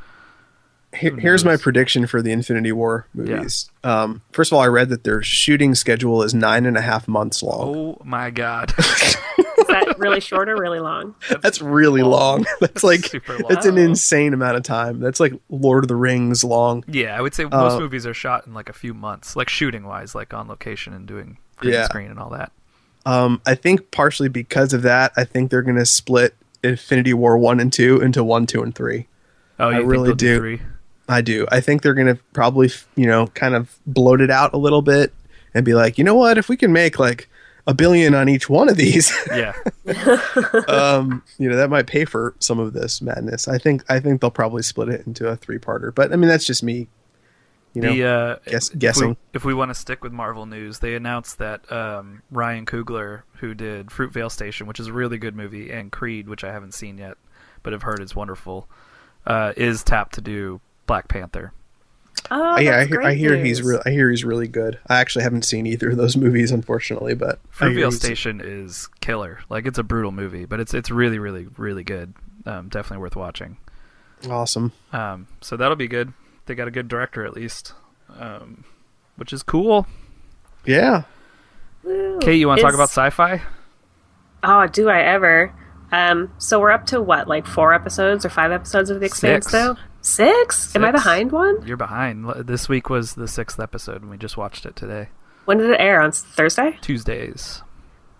Here, here's my prediction for the Infinity War movies. Um, first of all, I read that their shooting schedule is nine and a half months long. oh my god, Is that really short or really long? That's really long. That's like super long. it's an insane amount of time. That's like Lord of the Rings long. yeah, I would say most Uh, movies are shot in like a few months, like shooting wise, like on location and doing green Yeah. screen and all that. Um, I think partially because of that, I think they're going to split Infinity War one and two into one, two, and three. Oh, you I think really they'll do. Three? I do. I think they're going to probably, you know, kind of bloat it out a little bit and be like, you know what? If we can make like a billion on each one of these, Yeah. um, you know, that might pay for some of this madness. I think I think they'll probably split it into a three-parter. But I mean, that's just me. You know, the uh, guess- if we- guessing. If we, want to stick with Marvel news, they announced that um, Ryan Coogler, who did Fruitvale Station, which is a really good movie, and Creed, which I haven't seen yet, but have heard is wonderful, uh, is tapped to do Black Panther. Oh, yeah, I hear, I hear he's re- I hear he's really good. I actually haven't seen either of those movies, unfortunately, but I Fruitvale Station is killer. Like it's a brutal movie, but it's it's really really really good. Um, definitely worth watching. awesome. Um, so that'll be good. They got a good director at least, um, which is cool. Yeah, Woo. Cait, you want to talk about sci-fi? Oh, do I ever? Um, so we're up to what, like four episodes or five episodes of The Expanse, Six. though? Six? Am I behind one? You're behind. This week was the sixth episode, and we just watched it today. When did it air? On Thursday? Tuesdays.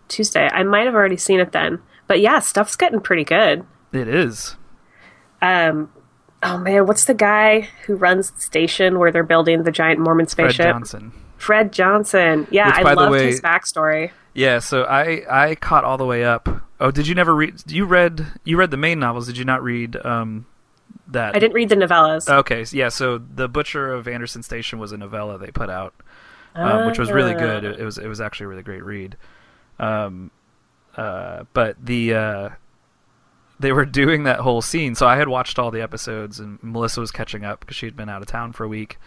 Tuesday. I might have already seen it then. But yeah, stuff's getting pretty good. It is. Um, oh man, what's the guy who runs the station where they're building the giant Mormon spaceship? Fred? Johnson. Fred Johnson. Yeah, Which, I loved way- his backstory. Yeah, so I I caught all the way up. Oh, did you never read? You read you read the main novels? Did you not read um that? I didn't read the novellas. Okay, yeah. So the Butcher of Anderson Station was a novella they put out, um, which was really good. It, it was it was actually a really great read. Um, uh, but the uh, they were doing that whole scene. So I had watched all the episodes, and Melissa was catching up because she had been out of town for a week.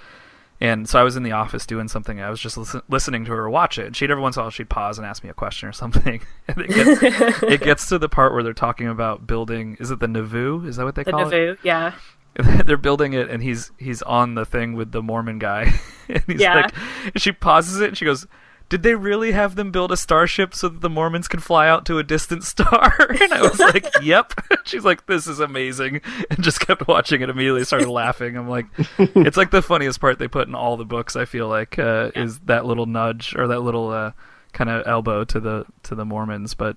And so I was in the office doing something. I was just listen- listening to her watch it. And she'd every once in a while she'd pause and ask me a question or something. and it gets, it gets to the part where they're talking about building. Is it the Nauvoo? Is that what they the call it? Nauvoo, yeah. they're building it and he's he's on the thing with the Mormon guy and he's Yeah. like and she pauses it and she goes did they really have them build a starship so that the Mormons could fly out to a distant star? And I was like, "Yep." She's like, "This is amazing," and just kept watching it. Immediately started laughing. I'm like, "It's like the funniest part they put in all the books." I feel like uh, is that little nudge or that little uh, kind of elbow to the to the Mormons, but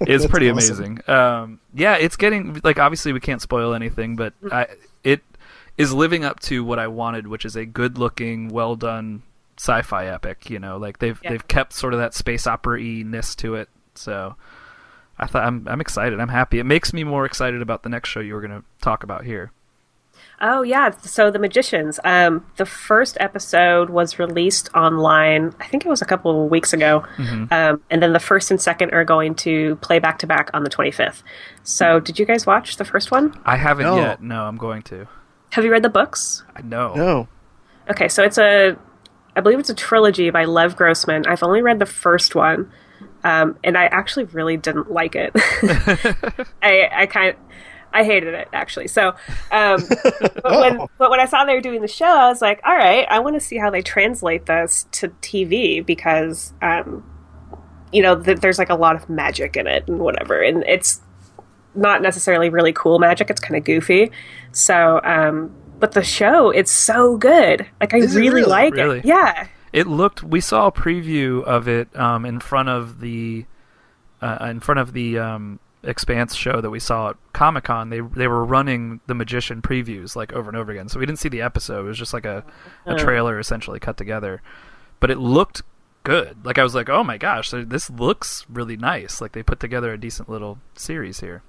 it's pretty awesome. amazing. Um, yeah, it's getting like obviously we can't spoil anything, but I, it is living up to what I wanted, which is a good-looking, well-done sci-fi epic. You know, like they've Yeah. they've kept sort of that space opera ness to it. So I thought I'm I'm excited. I'm happy. It makes me more excited about the next show you were going to talk about here. Oh yeah, so the magicians. Um, the first episode was released online. I think it was a couple of weeks ago, um, and then the first and second are going to play back to back on the twenty fifth. So, did you guys watch the first one? I haven't No. yet. No, I'm going to. Have you read the books? I know. no, Okay, so it's a, I believe it's a trilogy by Lev Grossman. I've only read the first one, um, and I actually really didn't like it. I, I kind, I hated it actually. So, um, but when but when I saw they were doing the show, I was like, all right, I want to see how they translate this to TV because, um, you know, th- there's like a lot of magic in it and whatever, and it's not necessarily really cool magic. It's kind of goofy. So, um, but the show, it's so good. Like I Is really, really? like Really? it. Yeah. It looked. We saw a preview of it um, in front of the uh, in front of the um, Expanse show that we saw at Comic Con. They they were running the Magician previews like over and over again. So we didn't see the episode. It was just like a, a Oh. trailer essentially cut together. But it looked good. Like I was like, oh my gosh, this looks really nice. Like they put together a decent little series here.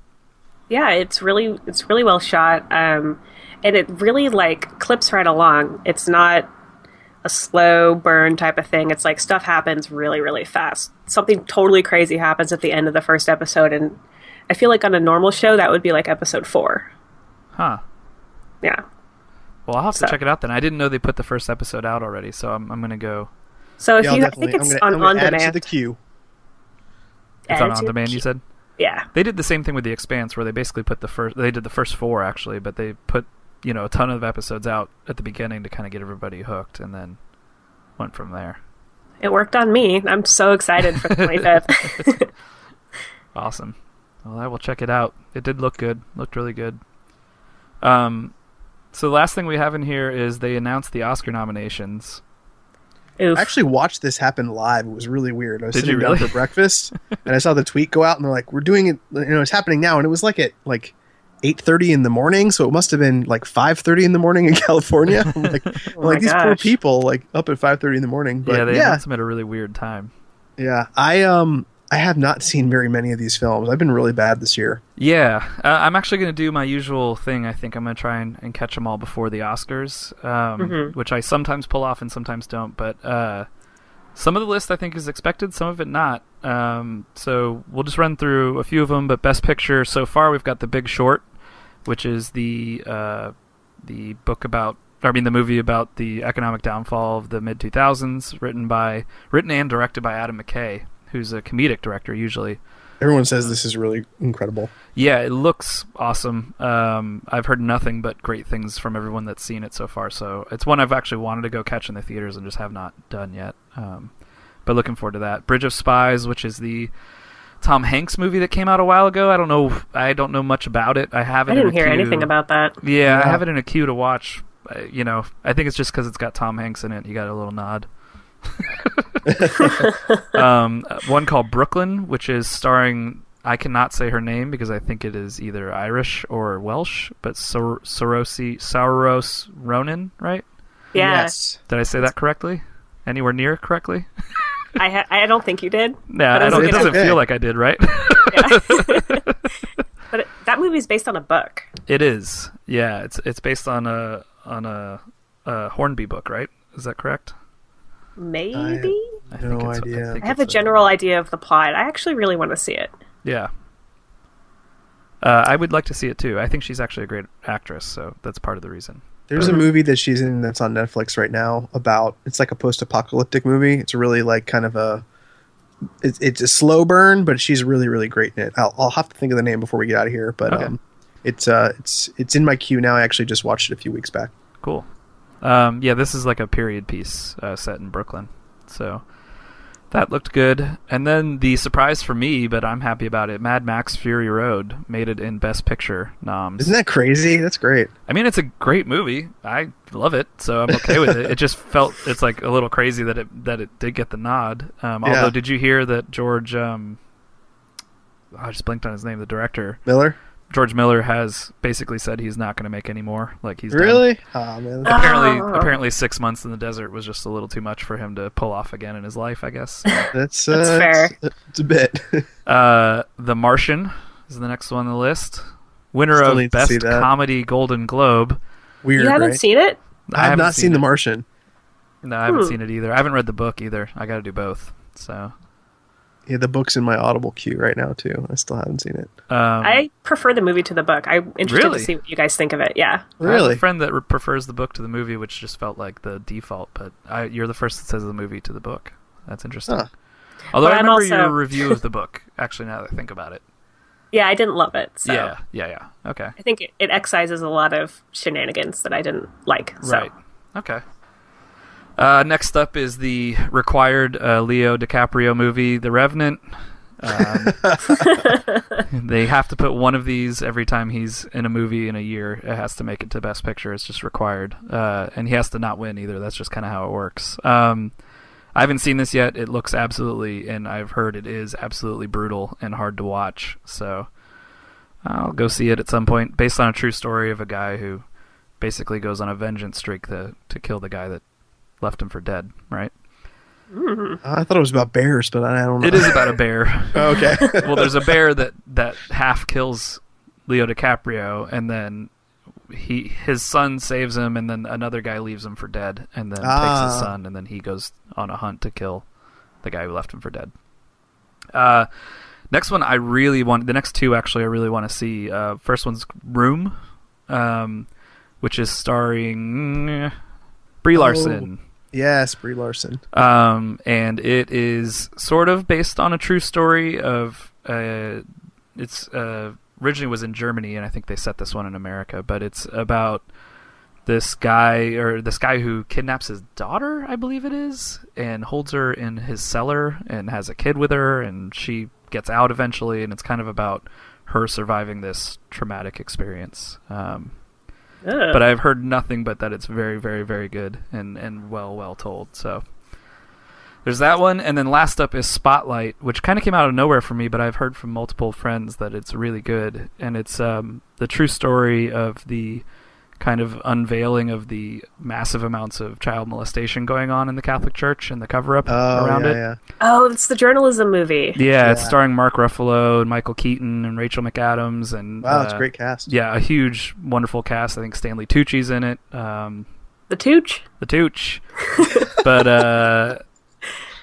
Yeah, it's really it's really well shot. Um, and it really like clips right along. It's not a slow burn type of thing. It's like stuff happens really, really fast. Something totally crazy happens at the end of the first episode, and I feel like on a normal show that would be like episode four. Huh. Yeah. Well, I'll have to check it out then. I didn't know they put the first episode out already, so I'm I'm gonna go. So if yeah, you, I definitely. think I'm it's gonna, on I'm on add it to demand. the queue. It's on on demand. You said. Yeah. They did the same thing with the Expanse, where they basically put the first. They did the first four actually, but they put you know a ton of episodes out at the beginning to kind of get everybody hooked, and then went from there. It worked on me. I'm so excited for the 25th. Awesome. Well, I will check it out. It did look good. Looked really good. Um, so the last thing we have in here is they announced the Oscar nominations. Oof. I actually watched this happen live. It was really weird. I was Did sitting you down really? for breakfast, and I saw the tweet go out, and they're like, "We're doing it. You know, it's happening now." And it was like at like eight thirty in the morning, so it must have been like five thirty in the morning in California. Like, Oh like these poor people, like up at five thirty in the morning. But yeah, they yeah, announced them at a really weird time. Yeah, I um I have not seen very many of these films. I've been really bad this year. Yeah, uh, I'm actually going to do my usual thing. I think I'm going to try and, and catch them all before the Oscars, um, which I sometimes pull off and sometimes don't. But uh, some of the list I think is expected, some of it not. Um, so we'll just run through a few of them. But Best Picture so far, we've got The Big Short, which is the uh, the book about. I mean, the movie about the economic downfall of the mid 2000s, written by, written and directed by Adam McKay, who's a comedic director usually. Everyone says this is really incredible. Yeah, it looks awesome. Um, I've heard nothing but great things from everyone that's seen it so far. So it's one I've actually wanted to go catch in the theaters and just have not done yet. Um, but looking forward to that. Bridge of Spies, which is the Tom Hanks movie that came out a while ago. I don't know. I don't know much about it. I have it. I in didn't a hear queue. anything about that. Yeah, I have it in a queue to watch. Uh, you know, I think it's just because it's got Tom Hanks in it. You got a little nod. um, one called Brooklyn, which is starring. I cannot say her name because I think it is either Irish or Welsh, but Sor- Sorosi Sauros Ronan, right? Yeah, Yes. Did I say that correctly? Anywhere near correctly? I ha- I don't think you did. Yeah, But I don't, it doesn't Okay. feel like I did, right? But it, that is based on a book. it is. Yeah, it's it's based on a on a, a Hornby book, right? Is that correct? Maybe. I No it's- idea. think I have a it's general idea of the plot. I actually really want to see it. Yeah. Uh, I would like to see it too. I think she's actually a great actress, so that's part of the reason. There's a movie that she's in that's on Netflix right now about it's like a post-apocalyptic movie. It's really like kind of a it's, it's a slow burn, but she's really really great in it. I'll, I'll have to think of the name before we get out of here, but Okay. um, it's uh it's it's in my queue now. I actually just watched it a few weeks back. Cool. Um, yeah, this is like a period piece uh, set in Brooklyn, so that looked good. And then the surprise for me, but I'm happy about it. Mad Max: Fury Road made it in Best Picture noms. Isn't that crazy? That's great. I mean, it's a great movie. I love it, so I'm okay with it. It just felt it's like a little crazy that it that it did get the nod. Um, Yeah. Although, did you hear that George? Um, I just blinked on his name. The director, Miller, George Miller, has basically said he's not going to make any more. Like he's done. really? Oh man, Apparently, Oh. apparently, six months in the desert was just a little too much for him to pull off again in his life. I guess. that's, uh, That's fair. It's, it's a bit. uh, the Martian is the next one on the list. Winner Still of need Best. Comedy Golden Globe. Weird. you haven't right? seen it? I have haven't not seen The. Martian. No, I haven't Hmm. seen it either. I haven't read the book either. I got to do both. So, Yeah, the book's in my Audible queue right now too. I still haven't seen it. um, I prefer the movie to the book. I'm interested Really? to see what you guys think of it. Yeah. I have Really? a friend that re- prefers the book to the movie, which just felt like the default. But I, you're the first that says the movie to the book. That's interesting. Huh. Although But I remember also- your review of the book. Actually, now that I think about it, Yeah, I didn't love it. So yeah, yeah, yeah. Okay, I think it, it excises a lot of shenanigans that I didn't like. So. right. Okay. Uh, next up is the required uh, Leo DiCaprio movie, The Revenant. Um, they have to put one of these every time he's in a movie in a year. It has to make it to Best Picture. It's just required, uh, and he has to not win either. That's just kind of how it works. Um, I haven't seen this yet. It looks absolutely, and I've heard it is absolutely brutal and hard to watch. So I'll go see it at some point, based on a true story of a guy who basically goes on a vengeance streak to to kill the guy that left him for dead. Right? I thought it was about bears, but I don't know. It is about a bear. Oh, okay. well, there's a bear that that half kills Leo DiCaprio, and then he his son saves him, and then another guy leaves him for dead, and then takes Ah. his son, and then he goes on a hunt to kill the guy who left him for dead. Uh, next one I really want. The next two actually I really want to see. Uh, first one's Room, um, which is starring Brie Oh. Yes, Brie Larson. Um, and it is sort of based on a true story of uh, it's uh, originally was in Germany, and I think they set this one in America. But it's about this guy or this guy who kidnaps his daughter, I believe it is, and holds her in his cellar and has a kid with her, and she gets out eventually, and it's kind of about her surviving this traumatic experience. Um, But I've heard nothing but that it's very, very, very good and and well, well told. So there's that one, and then last up is Spotlight, which kind of came out of nowhere for me, but I've heard from multiple friends that it's really good, and it's um, the true story of the kind of unveiling of the massive amounts of child molestation going on in the Catholic Church and the cover up Oh, around yeah, it. yeah. Oh, it's the journalism movie. Yeah, it's starring Mark Ruffalo and Michael Keaton and Rachel McAdams and Wow, it's uh, a great cast. Yeah, a huge, wonderful cast. I think Stanley Tucci's in it. Um, The Tooch. the Tooch, but uh,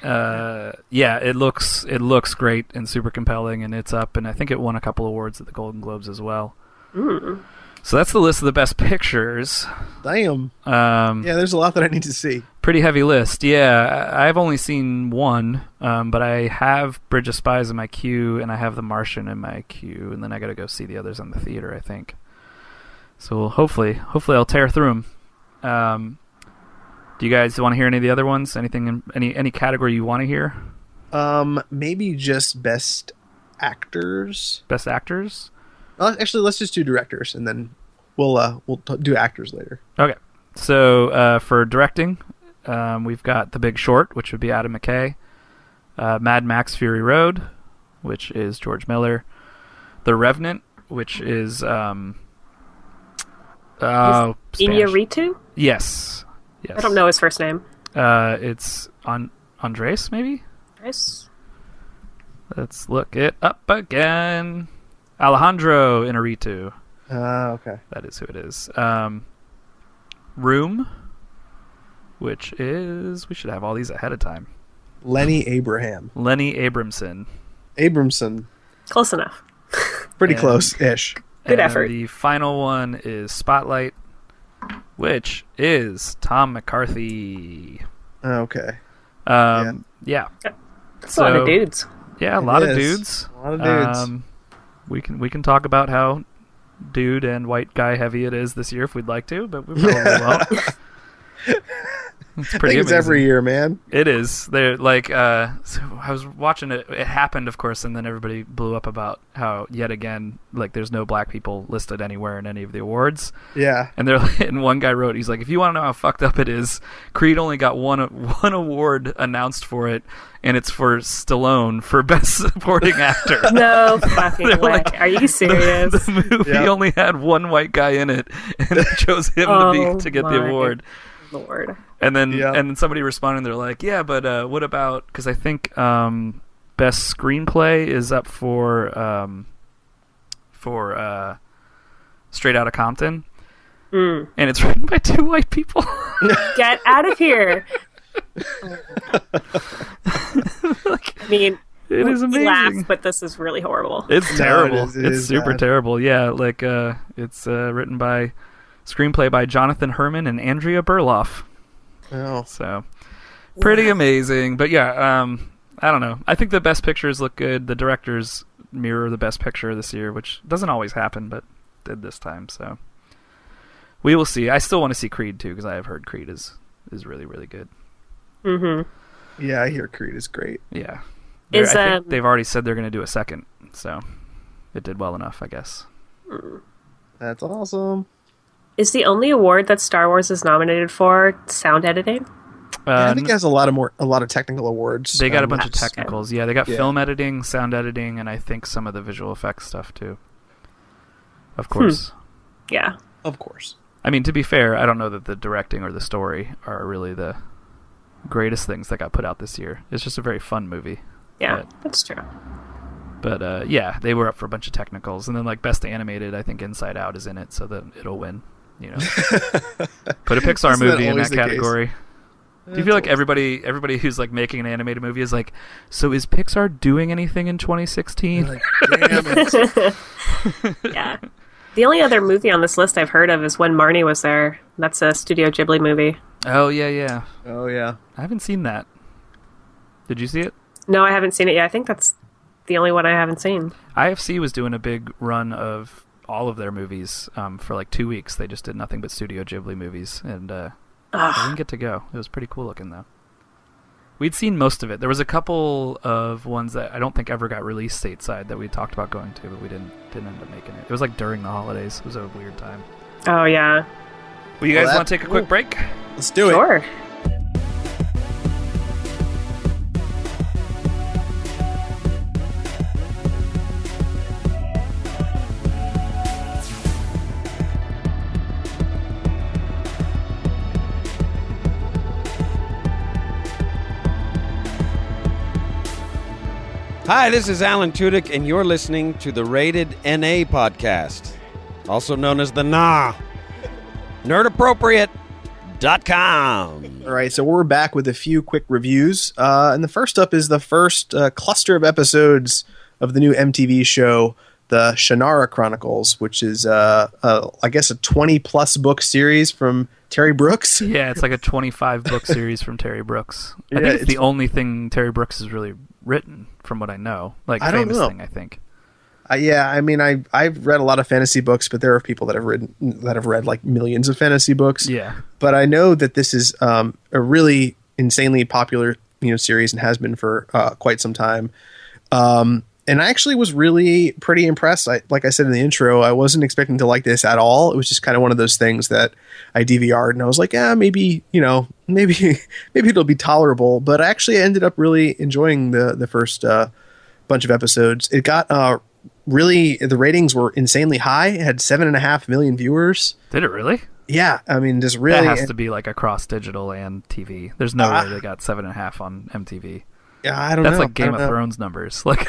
uh, yeah, it looks it looks great and super compelling, and it's up, and I think it won a couple awards at the Golden Globes as well. So that's the list of the best pictures. Damn. Um, Yeah, there's a lot that I need to see. Pretty heavy list. Yeah, I've only seen one, um, but I have Bridge of Spies in my queue, and I have The Martian in my queue, and then I got to go see the others in the theater. I think. So hopefully, hopefully I'll tear through them. Um, do you guys want to hear any of the other ones? Anything in any any category you want to hear? Um, maybe just best actors. Best actors. Uh, actually, let's just do directors, and then we'll uh we'll t- do actors later. Okay. So uh, for directing, um, we've got The Big Short, which would be Adam McKay. Uh, Mad Max Fury Road, which is George Miller. The Revenant, which is um, uh, Spanish. Iñárritu? Yes. Yes. I don't know his first name. Uh, it's on Andres, maybe. Chris? Let's look it up again. Alejandro Inarritu. Ah, okay. That is who it is. Um, Room, which is we should have all these ahead of time. Lenny Abraham. Lenny Abramson. Abramson. Close enough. Pretty And- close-ish. Good and effort. The final one is Spotlight, which is Tom McCarthy. Okay. Um, yeah. It's a lot of dudes. yeah, a It lot of dudes. A lot of dudes. We can we can talk about how dude and white guy heavy it is this year if we'd like to, but we probably won't. It's I pretty think it's every year, man. It is. They're like uh so I was watching it it happened of course and then everybody blew up about how yet again like there's no black people listed anywhere in any of the awards. Yeah. And they're like, and one guy wrote he's like if you want to know how fucked up it is, Creed only got one one award announced for it and it's for Stallone for best supporting actor. No fucking They're way. like- Are you serious? the movie Yep. only had one white guy in it and they chose him to Oh be to get the award. Lord. And then Yeah. and then somebody responded, they're like, yeah, but uh, what about? Because I think um, best screenplay is up for um, for uh, Straight Outta Compton, Mm. and it's written by two white people. Get out of here. I mean, it is we laugh, amazing. but this is really horrible. It's No, terrible. it is- it it's is super bad. terrible. Yeah, like uh, it's uh, written by screenplay by Jonathan Herman and Andrea Berloff. Oh. So pretty amazing. But yeah, um, I don't know. I think the best pictures look good. The directors mirror the best picture this year, which doesn't always happen, but did this time. So we will see. I still want to see Creed too because I have heard Creed is is really really good. hmm Yeah, I hear Creed is great. Yeah. Is, I think um, they've already said they're going to do a second, so it did well enough, I guess. That's awesome. Is the only award that Star Wars is nominated for sound editing? Yeah, I Uh, think it has a lot of more, a lot of technical awards. They got a Um, bunch of That's- technicals. Yeah, they got Yeah. film editing, sound editing, and I think some of the visual effects stuff too. Of course. Yeah. Of course. I mean, to be fair, I don't know that the directing or the story are really the greatest things that got put out this year. It's just a very fun movie. Yeah, But- that's true. But uh, yeah, they were up for a bunch of technicals, and then like best animated, I think Inside Out is in it, so that it'll win. You know, put a Pixar Isn't that movie in always that the case? category. Do you feel like everybody, everybody who's like making an animated movie is like, so is Pixar doing anything in 2016? Like. Yeah. The only other movie on this list I've heard of is When Marnie Was There. That's a Studio Ghibli movie. oh yeah, yeah. Oh yeah. I haven't seen that. Did you see it? No, I haven't seen it yet. I think that's the only one I haven't seen. IFC was doing a big run of all of their movies um, for like two weeks. They just did nothing but Studio Ghibli movies, and uh, I didn't get to go. It was pretty cool looking though. We'd seen most of it. There was a couple of ones that I don't think ever got released stateside that we talked about going to, but we didn't didn't end up making it. It was like during the holidays. It was a weird time. Oh, yeah. Well, you Well, guys that- want to take a quick break? Let's do it. Sure. Hi, this is Alan Tudyk, and you're listening to the Rated NA podcast, also known as the Nah. Nerdappropriate.com. All right, so we're back with a few quick reviews. Uh, and the first up is the first uh, cluster of episodes of the new MTV show, The Shannara Chronicles, which is, uh, uh, I guess, a 20 plus book series from Terry Brooks. Yeah, it's like a 25 book series from Terry Brooks. I Yeah, think it's, it's- the only thing Terry Brooks has really written, from what I know. Like I don't famous know. thing, I think. Uh, yeah, I mean, I I've read a lot of fantasy books, but there are people that have written that have read like millions of fantasy books. Yeah, but I know that this is um, a really insanely popular you know series and has been for uh, quite some time. Um, and I actually was really pretty impressed. I, like I said in the intro, I wasn't expecting to like this at all. It was just kind of one of those things that I DVR'd and I was like, yeah, maybe you know, maybe maybe it'll be tolerable. But I actually ended up really enjoying the the first uh, bunch of episodes. It got uh, really the ratings were insanely high. It had seven and a half million viewers. did it really? Yeah, I mean, just really that has to be like across digital and TV. There's no Ah. way they got seven and a half on MTV. Yeah, I don't know. That's like Game of know. Thrones numbers. Like,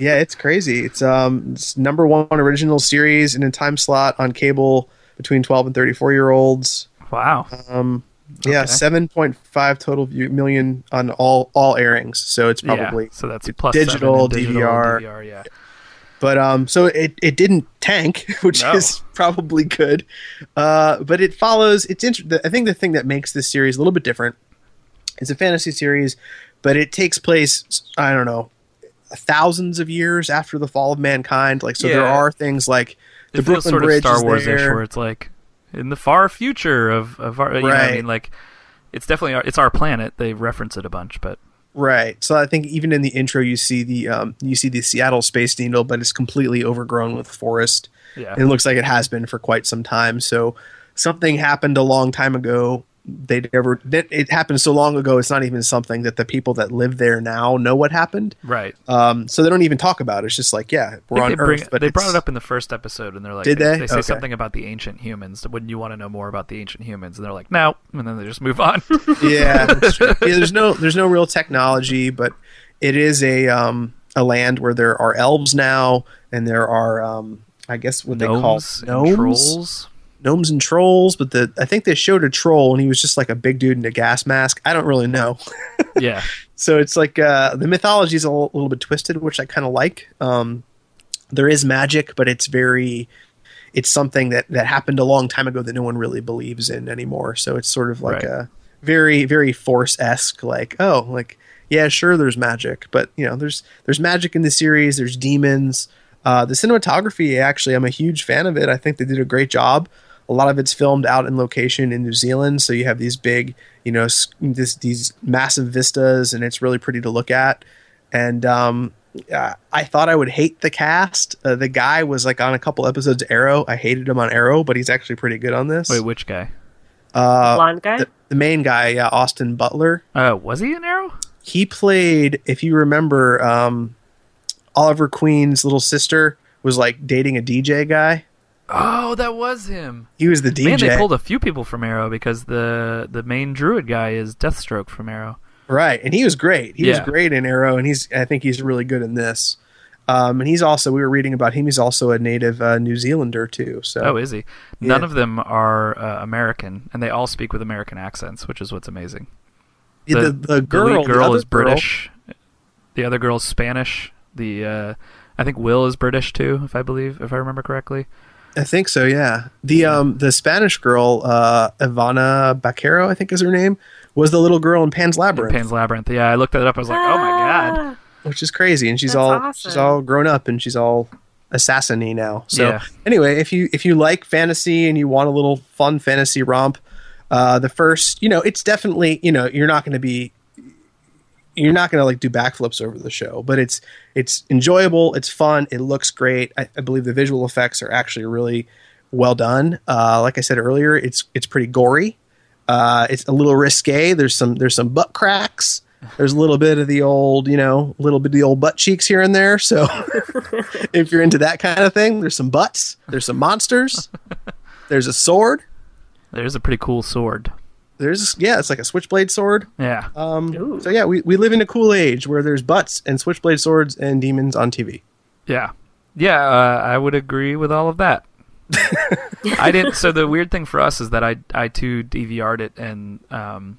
Yeah, it's crazy. It's um it's number one original series in a time slot on cable between twelve and thirty four year olds. wow. Um, yeah, Okay. seven point five total view, million on all all airings. So it's probably yeah, so that's plus digital, digital DVR. DVR. Yeah, But um, so it, it didn't tank, which No. is probably good. Uh, but it follows. It's inter- I think the thing that makes this series a little bit different. It's a fantasy series, but it takes place. I don't know, thousands of years after the fall of mankind. Like so, there are things like the it Brooklyn sort of Bridge Star Wars ish, where it's like in the far future of of our. You know what I mean, like it's definitely our, it's our planet. They reference it a bunch, but Right. So I think even in the intro, you see the um, you see the Seattle Space Needle, but it's completely overgrown with forest. yeah, and it looks like it has been for quite some time. So something happened a long time ago. They never. It happened so long ago. It's not even something that the people that live there now know what happened. right. Um, so they don't even talk about it. It's just like, yeah, we're on they, bring, Earth. But they brought it up in the first episode, and they're like, Did they? They say Okay. something about the ancient humans. Wouldn't you want to know more about the ancient humans? And they're like, no, and then they just move on. yeah, yeah. There's no there's no real technology, but it is a um a land where there are elves now, and there are um I guess what they call gnomes, trolls. Gnomes and trolls. But the I think they showed a troll, and he was just like a big dude in a gas mask. I don't really know. Yeah, so it's like uh, the mythology is a little, little bit twisted, which I kind of like. Um, there is magic, but it's very it's something that that happened a long time ago that no one really believes in anymore. So it's sort of like Right. a very very force esque, like oh, like yeah, sure, there's magic, but you know, there's there's magic in the series. There's demons. Uh, the cinematography, actually, I'm a huge fan of it. I think they did a great job. A lot of it's filmed out in location in New Zealand, so you have these big, you know, this, these massive vistas, and it's really pretty to look at. And um, uh, I thought I would hate the cast. Uh, the guy was like on a couple episodes Arrow. I hated him on Arrow, but he's actually pretty good on this. wait, which guy? uh, Blonde guy. the, the main guy, yeah, Austin Butler. Uh, was he in Arrow? He played, if you remember, um, Oliver Queen's little sister was like dating a DJ guy. Oh, that was him. He was the DJ. Man, they pulled a few people from Arrow because the the main druid guy is Deathstroke from Arrow. Right, and he was great. He was great in Arrow, and he's I think he's really good in this. Um, and he's also we were reading about him. He's also a native uh, New Zealander too. So Oh, is he? None Yeah. of them are uh, American, and they all speak with American accents, which is what's amazing. Yeah, the, the girl, girl the other is British. The other girl's Spanish. The uh, I think Will is British too, if I believe, if I remember correctly. I think so. Yeah, the um the Spanish girl, uh, Ivana Baquero, I think is her name, was the little girl in Pan's Labyrinth, Pan's Labyrinth. Yeah, I looked that up. I was like, oh my god. Ah, which is crazy. And she's That's all awesome. she's all grown up and she's all assassiny now. So Yeah. anyway, if you if you like fantasy and you want a little fun fantasy romp, uh, the first you know it's definitely you know you're not going to be you're not going to like do backflips over the show, but it's it's enjoyable. It's fun. It looks great. I, I believe the visual effects are actually really well done. Uh, like I said earlier, it's it's pretty gory. Uh, it's a little risque. There's some there's some butt cracks. There's a little bit of the old, you know, a little bit of the old butt cheeks here and there. So if you're into that kind of thing, there's some butts. There's some monsters. There's a sword. There's a pretty cool sword. There's yeah, it's like a switchblade sword. Yeah. Um, Ooh. so yeah, we, we live in a cool age where there's butts and switchblade swords and demons on TV. Yeah, yeah, uh, I would agree with all of that. I didn't. So the weird thing for us is that I I too DVR'd it and um,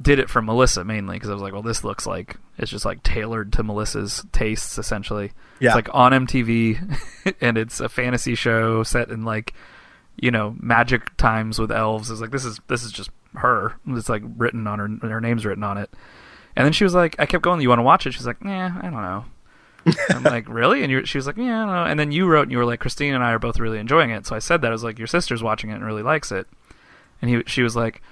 did it for Melissa mainly because I was like, well, this looks like it's just like tailored to Melissa's tastes essentially. Yeah. It's like on MTV, and it's a fantasy show set in like you know magic times with elves. It's like this is this is just her. It's like written on her her name's written on it. And then she was like, I kept going. You want to watch it? She's like, Nah, I don't know. I'm like, really? And you she was like, yeah, I don't know. And then you wrote and you were like, Christine and I are both really enjoying it. So I said that. I was like, your sister's watching it and really likes it. And he, she was like,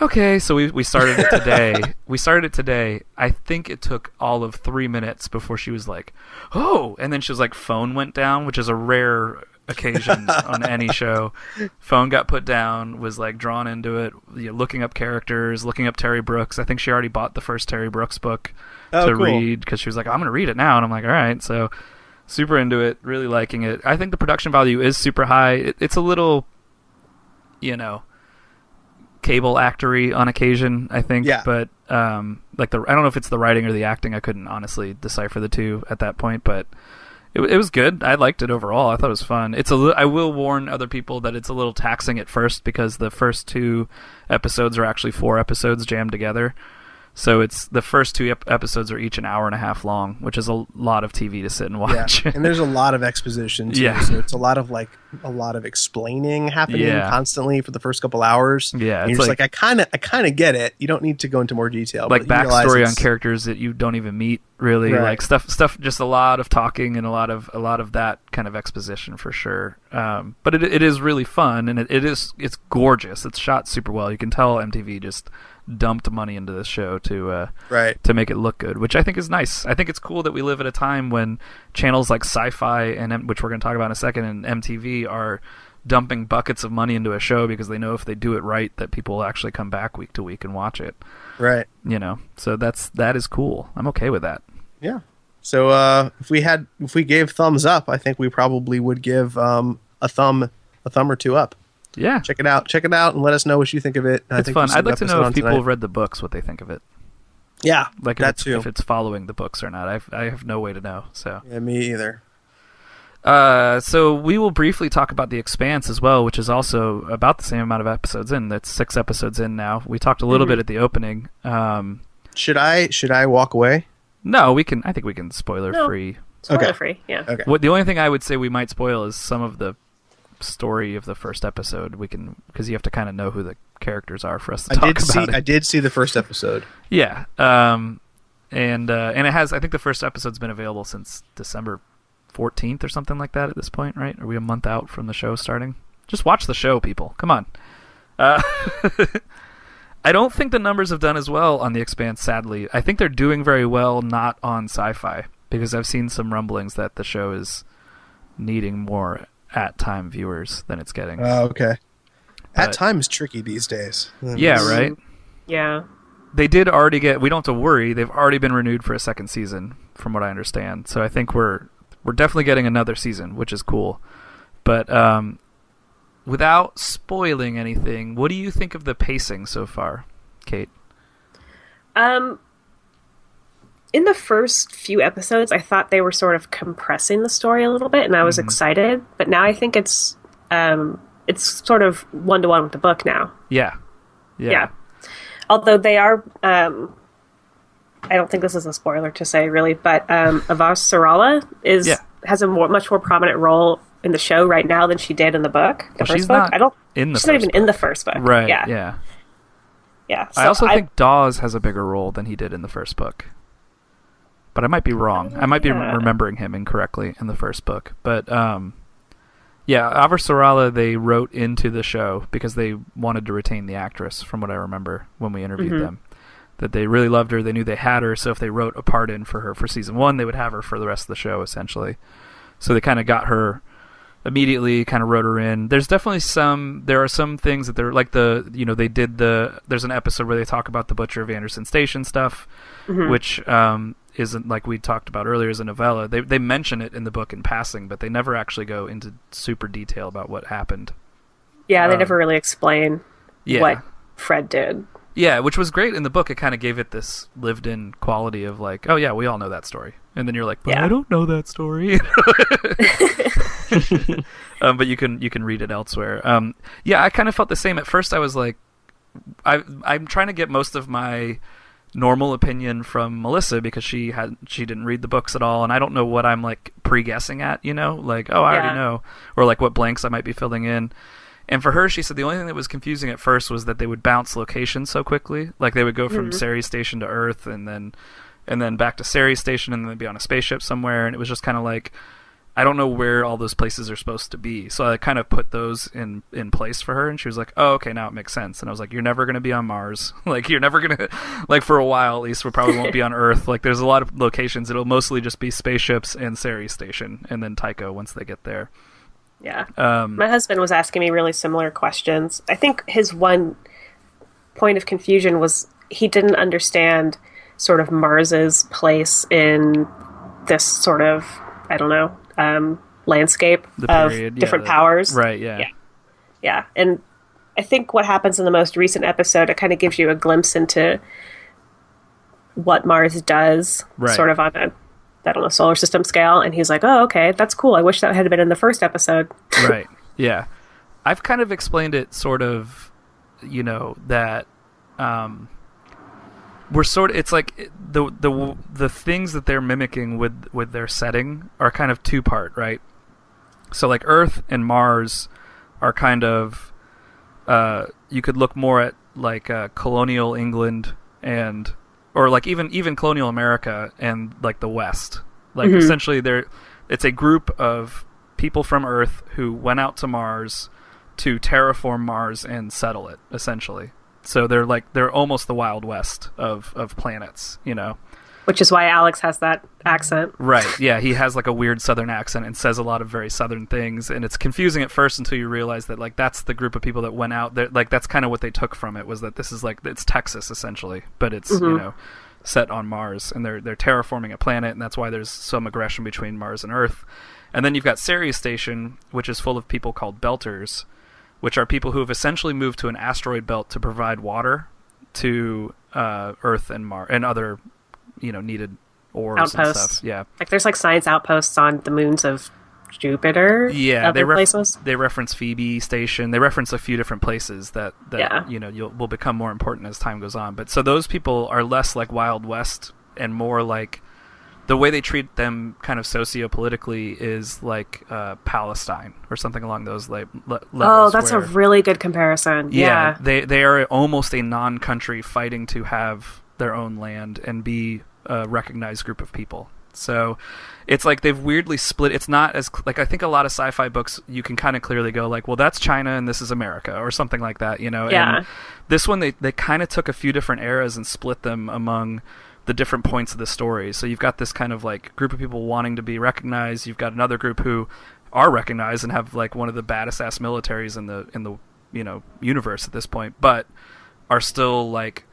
okay. So we, we started it today. we started it today. I think it took all of three minutes before she was like, oh. And then she was like, phone went down, which is a rare occasion on any show. Phone got put down, was like drawn into it, you know, looking up characters, looking up Terry Brooks. I think she already bought the first Terry Brooks book Oh, to cool. read because she was like, I'm going to read it now. And I'm like, all right. So super into it, really liking it. I think the production value is super high. It, it's a little, you know, cable actory on occasion, I think. Yeah. But um, like the I don't know if it's the writing or the acting. I couldn't honestly decipher the two at that point, but. It, it was good. I liked it overall. I thought it was fun. It's a. Li- I will warn other people that it's a little taxing at first because the first two episodes are actually four episodes jammed together. So it's the first two ep- episodes are each an hour and a half long, which is a lot of TV to sit and watch. Yeah, and there's a lot of exposition. Too, Yeah. so it's a lot of like a lot of explaining happening Yeah. constantly for the first couple hours. Yeah, and it's you're just like- like, I kind of, I kind of get it. You don't need to go into more detail. like backstory on characters that you don't even meet really Right. like stuff stuff just a lot of talking and a lot of a lot of that kind of exposition for sure um, but it, it is really fun and it, it is it's gorgeous it's shot super well you can tell mtv just dumped money into this show to uh, Right. to make it look good, which I think is nice. I think it's cool that we live at a time when channels like Syfy and which we're going to talk about in a second, and MTV are dumping buckets of money into a show because they know if they do it right, that people will actually come back week to week and watch it. Right. You know, so that's that is cool. I'm okay with that. Yeah. So uh, if we had, if we gave thumbs up, I think we probably would give um, a thumb, a thumb or two up. Yeah, Check it out. Check it out, and let us know what you think of it. I it's think fun. I'd like to know if people tonight. have read the books, what they think of it. Yeah, Like if that it's, too. if it's following the books or not. I've, I have no way to know. So. yeah, me either. Uh, so we will briefly talk about the Expanse as well, which is also about the same amount of episodes in. That's six episodes in now. We talked a little Mm-hmm. bit at the opening. Um, Should I? Should I walk away? no, we can. I think we can spoiler No. free. Spoiler Okay. free. Yeah. Okay. What the only thing I would say we might spoil is some of the story of the first episode. We can because you have to kind of know who the characters are for us to I talk did see. it. I did see the first episode. Yeah. Um, and uh, and it has. I think the first episode's been available since December fourteenth or something like that. At this point, right? Are we a month out from the show starting? Just watch the show, people. Come on. Uh, I don't think the numbers have done as well on The Expanse. Sadly, I think they're doing very well not on Syfy because I've seen some rumblings that the show is needing more at-time viewers than it's getting. Oh, okay. But- At time is tricky these days. yeah, right. Yeah. they did already get we don't have to worry they've already been renewed for a second season from what i understand so i think we're we're definitely getting another season which is cool but um without spoiling anything what do you think of the pacing so far Cait Um, in the first few episodes, I thought they were sort of compressing the story a little bit, and I was excited. But now I think it's um, it's sort of one to one with the book now. yeah yeah, Yeah. Although they are, um, I don't think this is a spoiler to say really, but um, Avasarala is Yeah. has a more, much more prominent role in the show right now than she did in the book. The Well, first she's book, not I don't. in the she's not even in the first book. right Yeah. yeah Yeah. i So also think dawes has a bigger role than he did in the first book but i might be wrong i might be Yeah. remembering him incorrectly in the first book but um Yeah, Avasarala they wrote into the show because they wanted to retain the actress, from what I remember when we interviewed Mhm. them. That they really loved her, they knew they had her, so if they wrote a part in for her for season one, they would have her for the rest of the show, essentially. So they kind of got her immediately, kind of wrote her in. There's definitely some, there are some things that they're like the, you know, they did the, there's an episode where they talk about the Butcher of Anderson Station stuff, Mhm. which um, isn't like we talked about earlier as a novella. They they mention it in the book in passing, but they never actually go into super detail about what happened. yeah, they um, never really explain. Yeah. what Fred did. Yeah, which was great in the book. It kind of gave it this lived-in quality of like, oh yeah, we all know that story, and then you're like, but Yeah. I don't know that story. um, but you can you can read it elsewhere. Um, yeah, I kind of felt the same at first. I was like, I I'm trying to get most of my normal opinion from Melissa because she had she didn't read the books at all, and I don't know what I'm like pre-guessing at. You know, like oh I Yeah. already know, or like what blanks I might be filling in. And for her, she said the only thing that was confusing at first was that they would bounce locations so quickly. Like they would go from mm-hmm. Ceres Station to Earth, and then and then back to Ceres Station, and then they'd be on a spaceship somewhere. And it was just kind of like I don't know where all those places are supposed to be. So I kind of put those in in place for her, and she was like, "Oh, okay, now it makes sense." And I was like, "You're never going to be on Mars. like you're never going to like for a while at least. We probably won't be on Earth. Like there's a lot of locations. It'll mostly just be spaceships and Ceres Station, and then Tycho once they get there." Yeah. Um, My husband was asking me really similar questions. I think his one point of confusion was he didn't understand sort of Mars's place in this sort of I don't know um, landscape of yeah, different the- powers. right? Yeah. Yeah. Yeah, and I think what happens in the most recent episode it kind of gives you a glimpse into what Mars does, Right. sort of on a I don't know solar system scale. And he's like, "Oh, okay, that's cool. I wish that had been in the first episode." right. Yeah. I've kind of explained it sort of, you know, that um we're sort of it's like the the the things that they're mimicking with with their setting are kind of two part, right? So like Earth and Mars are kind of uh you could look more at like uh, colonial England and or like even even colonial America and like the West. Like essentially they're it's a group of people from Earth who went out to Mars to terraform Mars and settle it essentially. So they're like they're almost the Wild West of of planets, you know. Which is why Alex has that accent. Right. Yeah, he has like a weird southern accent and says a lot of very southern things and it's confusing at first until you realize that like that's the group of people that went out there like that's kind of what they took from it was that this is like it's Texas essentially, but it's, you mm-hmm. know, set on Mars and they're they're terraforming a planet and that's why there's some aggression between Mars and Earth. And then you've got Ceres Station, which is full of people called belters, which are people who have essentially moved to an asteroid belt to provide water to uh, Earth and Mars and other, you know, needed ores and Outposts. stuff. Yeah, Like there's like science outposts on the moons of Jupiter. yeah. other They ref- places. they reference Phoebe Station. They reference a few different places that that Yeah. you know you'll, will become more important as time goes on. But so those people are less like Wild West and more like the way they treat them kind of socio-politically is like uh, Palestine or something along those like le- Oh, levels. that's a really good comparison. Yeah. they they are almost a non-country fighting to have their own land and be a recognized group of people. So it's like they've weirdly split. It's not as like I think a lot of sci-fi books you can kind of clearly go like, well, that's China and this is America or something like that, you know. Yeah. And this one they they kind of took a few different eras and split them among the different points of the story. So you've got this kind of like group of people wanting to be recognized. You've got another group who are recognized and have like one of the baddest ass militaries in the in the you know universe at this point, but are still like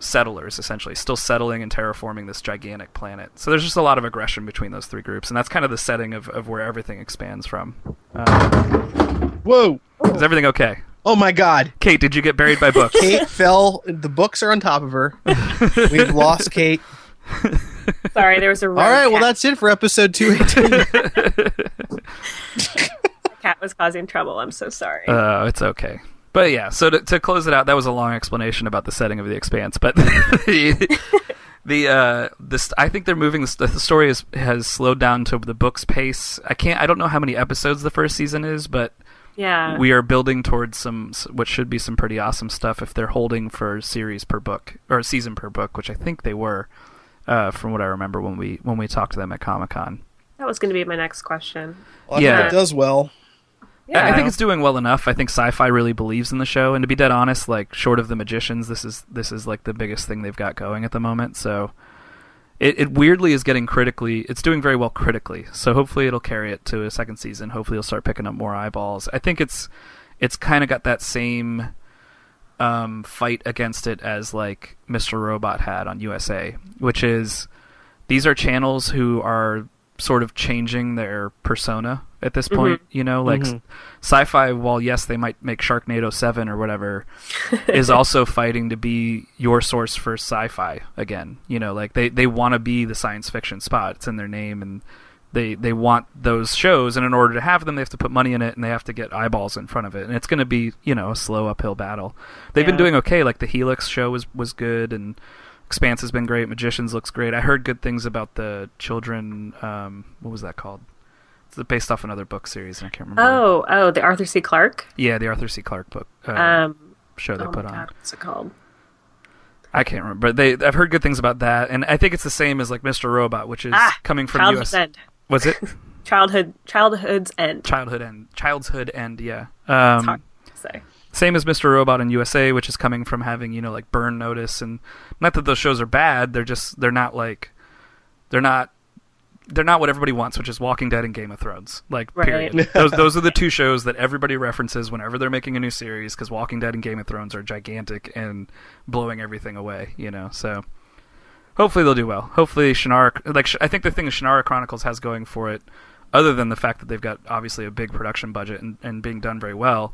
settlers essentially, still settling and terraforming this gigantic planet. So there's just a lot of aggression between those three groups, and that's kind of the setting of, of where everything expands from. Uh, Whoa! is everything okay? Oh my God! Cait, did you get buried by books? Cait fell. The books are on top of her. We've lost Cait. Sorry, there was a All right, well that's it for episode two eighteen. cat was causing trouble. I'm so sorry. Uh, it's okay. But yeah, so to, to close it out, that was a long explanation about the setting of the Expanse. But the the uh, this I think they're moving. The, the story is, has slowed down to the book's pace. I can't. I don't know how many episodes the first season is, but yeah. we are building towards some what should be some pretty awesome stuff if they're holding for series per book or season per book, which I think they were. Uh, from what I remember when we when we talked to them at Comic Con, that was going to be my next question. Well, I Yeah. think it does well. Yeah. I think it's doing well enough. I think Syfy really believes in the show, and to be dead honest, like short of the magicians, this is this is like the biggest thing they've got going at the moment. So it, it weirdly is getting critically. It's doing very well critically. So hopefully it'll carry it to a second season. Hopefully it'll start picking up more eyeballs. I think it's it's kind of got that same um, fight against it as like Mr. Robot had on USA, which is these are channels who are sort of changing their persona at this mm-hmm. point. You know, like s- sci-fi. While yes, they might make Sharknado Seven or whatever, is also fighting to be your source for sci-fi again. You know, like they they want to be the science fiction spot. It's in their name, and they they want those shows. And in order to have them, they have to put money in it, and they have to get eyeballs in front of it. And it's going to be you know a slow uphill battle. They've been doing okay. Like the Helix show was was good, and Expanse has been great. Magicians looks great. I heard good things about the children. Um, what was that called? It's based off another book series, and I can't remember. Oh, oh, the Arthur C. Clarke. Yeah, the Arthur C. Clarke book uh, Um, show they oh put my on. What's it called? I can't remember. But they, I've heard good things about that, and I think it's the same as like Mr. Robot, which is Ah, coming from Childhood's US. End. Was it Childhood, Childhood's End. Childhood End? Childhood End, yeah. It's Um, hard to say. Same as Mr. Robot in USA, which is coming from having you know like Burn Notice, and not that those shows are bad. They're just they're not like they're not they're not what everybody wants, which is Walking Dead and Game of Thrones. Like Right. period. those those are the two shows that everybody references whenever they're making a new series because Walking Dead and Game of Thrones are gigantic and blowing everything away. You know, so. Hopefully they'll do well. Hopefully Shannara, like I think the thing Shannara Chronicles has going for it, other than the fact that they've got obviously a big production budget and, and being done very well,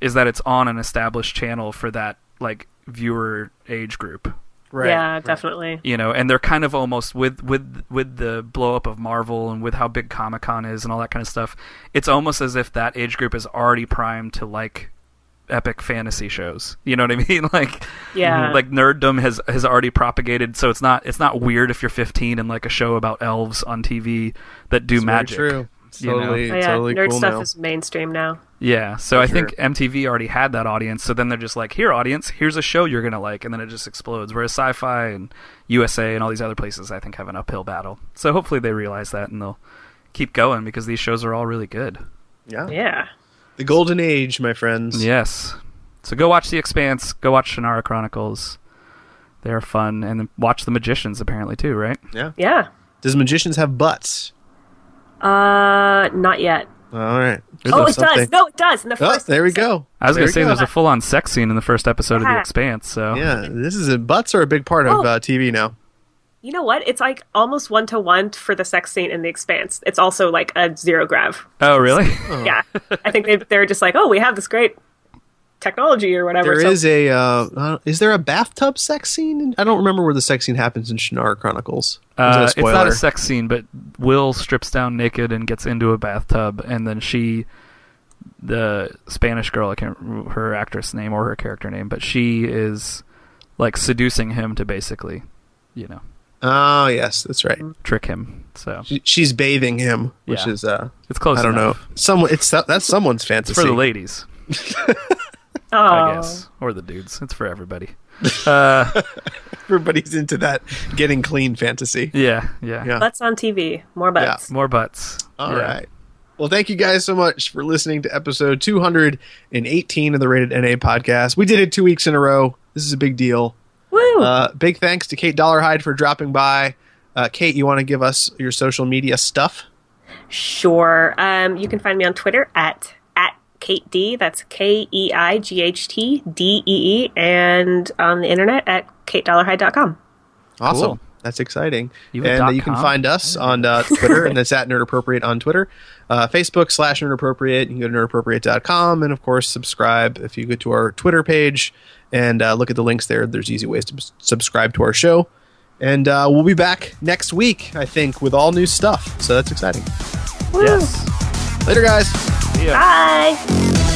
is that it's on an established channel for that like viewer age group. Right. yeah, definitely. You know, and they're kind of almost with with with the blow up of Marvel and with how big Comic Con is and all that kind of stuff. It's almost as if that age group is already primed to like epic fantasy shows. You know what I mean? Like Yeah. Mm-hmm. like nerddom has has already propagated, so it's not it's not weird if you're 15 and like a show about elves on TV that do It's very magic. True. It's you know? Oh, yeah, totally nerd cool stuff now. is mainstream now. Yeah, so I For think. MTV already had that audience, so then they're just like, "Here, audience, here's a show you're gonna like," and then it just explodes. Whereas Syfy and USA and all these other places, I think, have an uphill battle. So hopefully they realize that and they'll keep going because these shows are all really good. yeah. Yeah. The golden age, my friends. Yes. So go watch The Expanse. Go watch Shannara Chronicles. They're fun, and watch The Magicians apparently too, right? Yeah. Yeah. Does magicians have butts? Uh, not yet. All right. Oh, it Something. does. No, it does. In the Oh, first. there we episode. go. I was There gonna say go. there's a full-on sex scene in the first episode of The Expanse. So Yeah, this is a butts are a big part of Oh. uh, TV now. You know what? It's like almost one to one for the sex scene in The Expanse. It's also like a zero grav. Oh, really? Yeah. I think they they're just like, oh, we have this great technology or whatever. There so- is a uh, uh, is there a bathtub sex scene? I don't remember where the sex scene happens in Shannara Chronicles. Uh, it's not a sex scene, but Will strips down naked and gets into a bathtub, and then she, the Spanish girl, I can't remember her actress name or her character name, but she is like seducing him to basically, you know, Oh yes, that's right. trick him. So She- She's bathing him, which Yeah. is uh, it's close. I don't enough. know. Someone it's that's someone's It's fantasy for the ladies, oh. I guess, or the dudes. It's for everybody. Uh, Everybody's into that getting clean fantasy. yeah, yeah, Yeah. Butts on TV. More butts. More butts. All Yeah. right. Well, thank you guys so much for listening to episode 218 of the Rated NA podcast. We did it two weeks in a row. This is a big deal. Woo! Uh, big thanks to Cait Dollarhide for dropping by. Uh, Cait, you want to give us your social media stuff? Sure. Um, you can find me on Twitter at at Kate D. That's K E I G H T D E E, and on the internet at katedollarhide.com. Awesome. Cool. That's exciting. You and uh, dot you can find us on uh, Twitter, and that's at Nerd Appropriate on Twitter. Uh, Facebook slash Nerd Appropriate. You can go to nerdappropriate.com, and of course, subscribe if you go to our Twitter page and uh, look at the links there. There's easy ways to s- subscribe to our show. And uh, we'll be back next week, I think, with all new stuff. So that's exciting. Yes. Later, guys. Bye.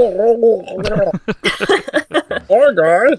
Hi, guys.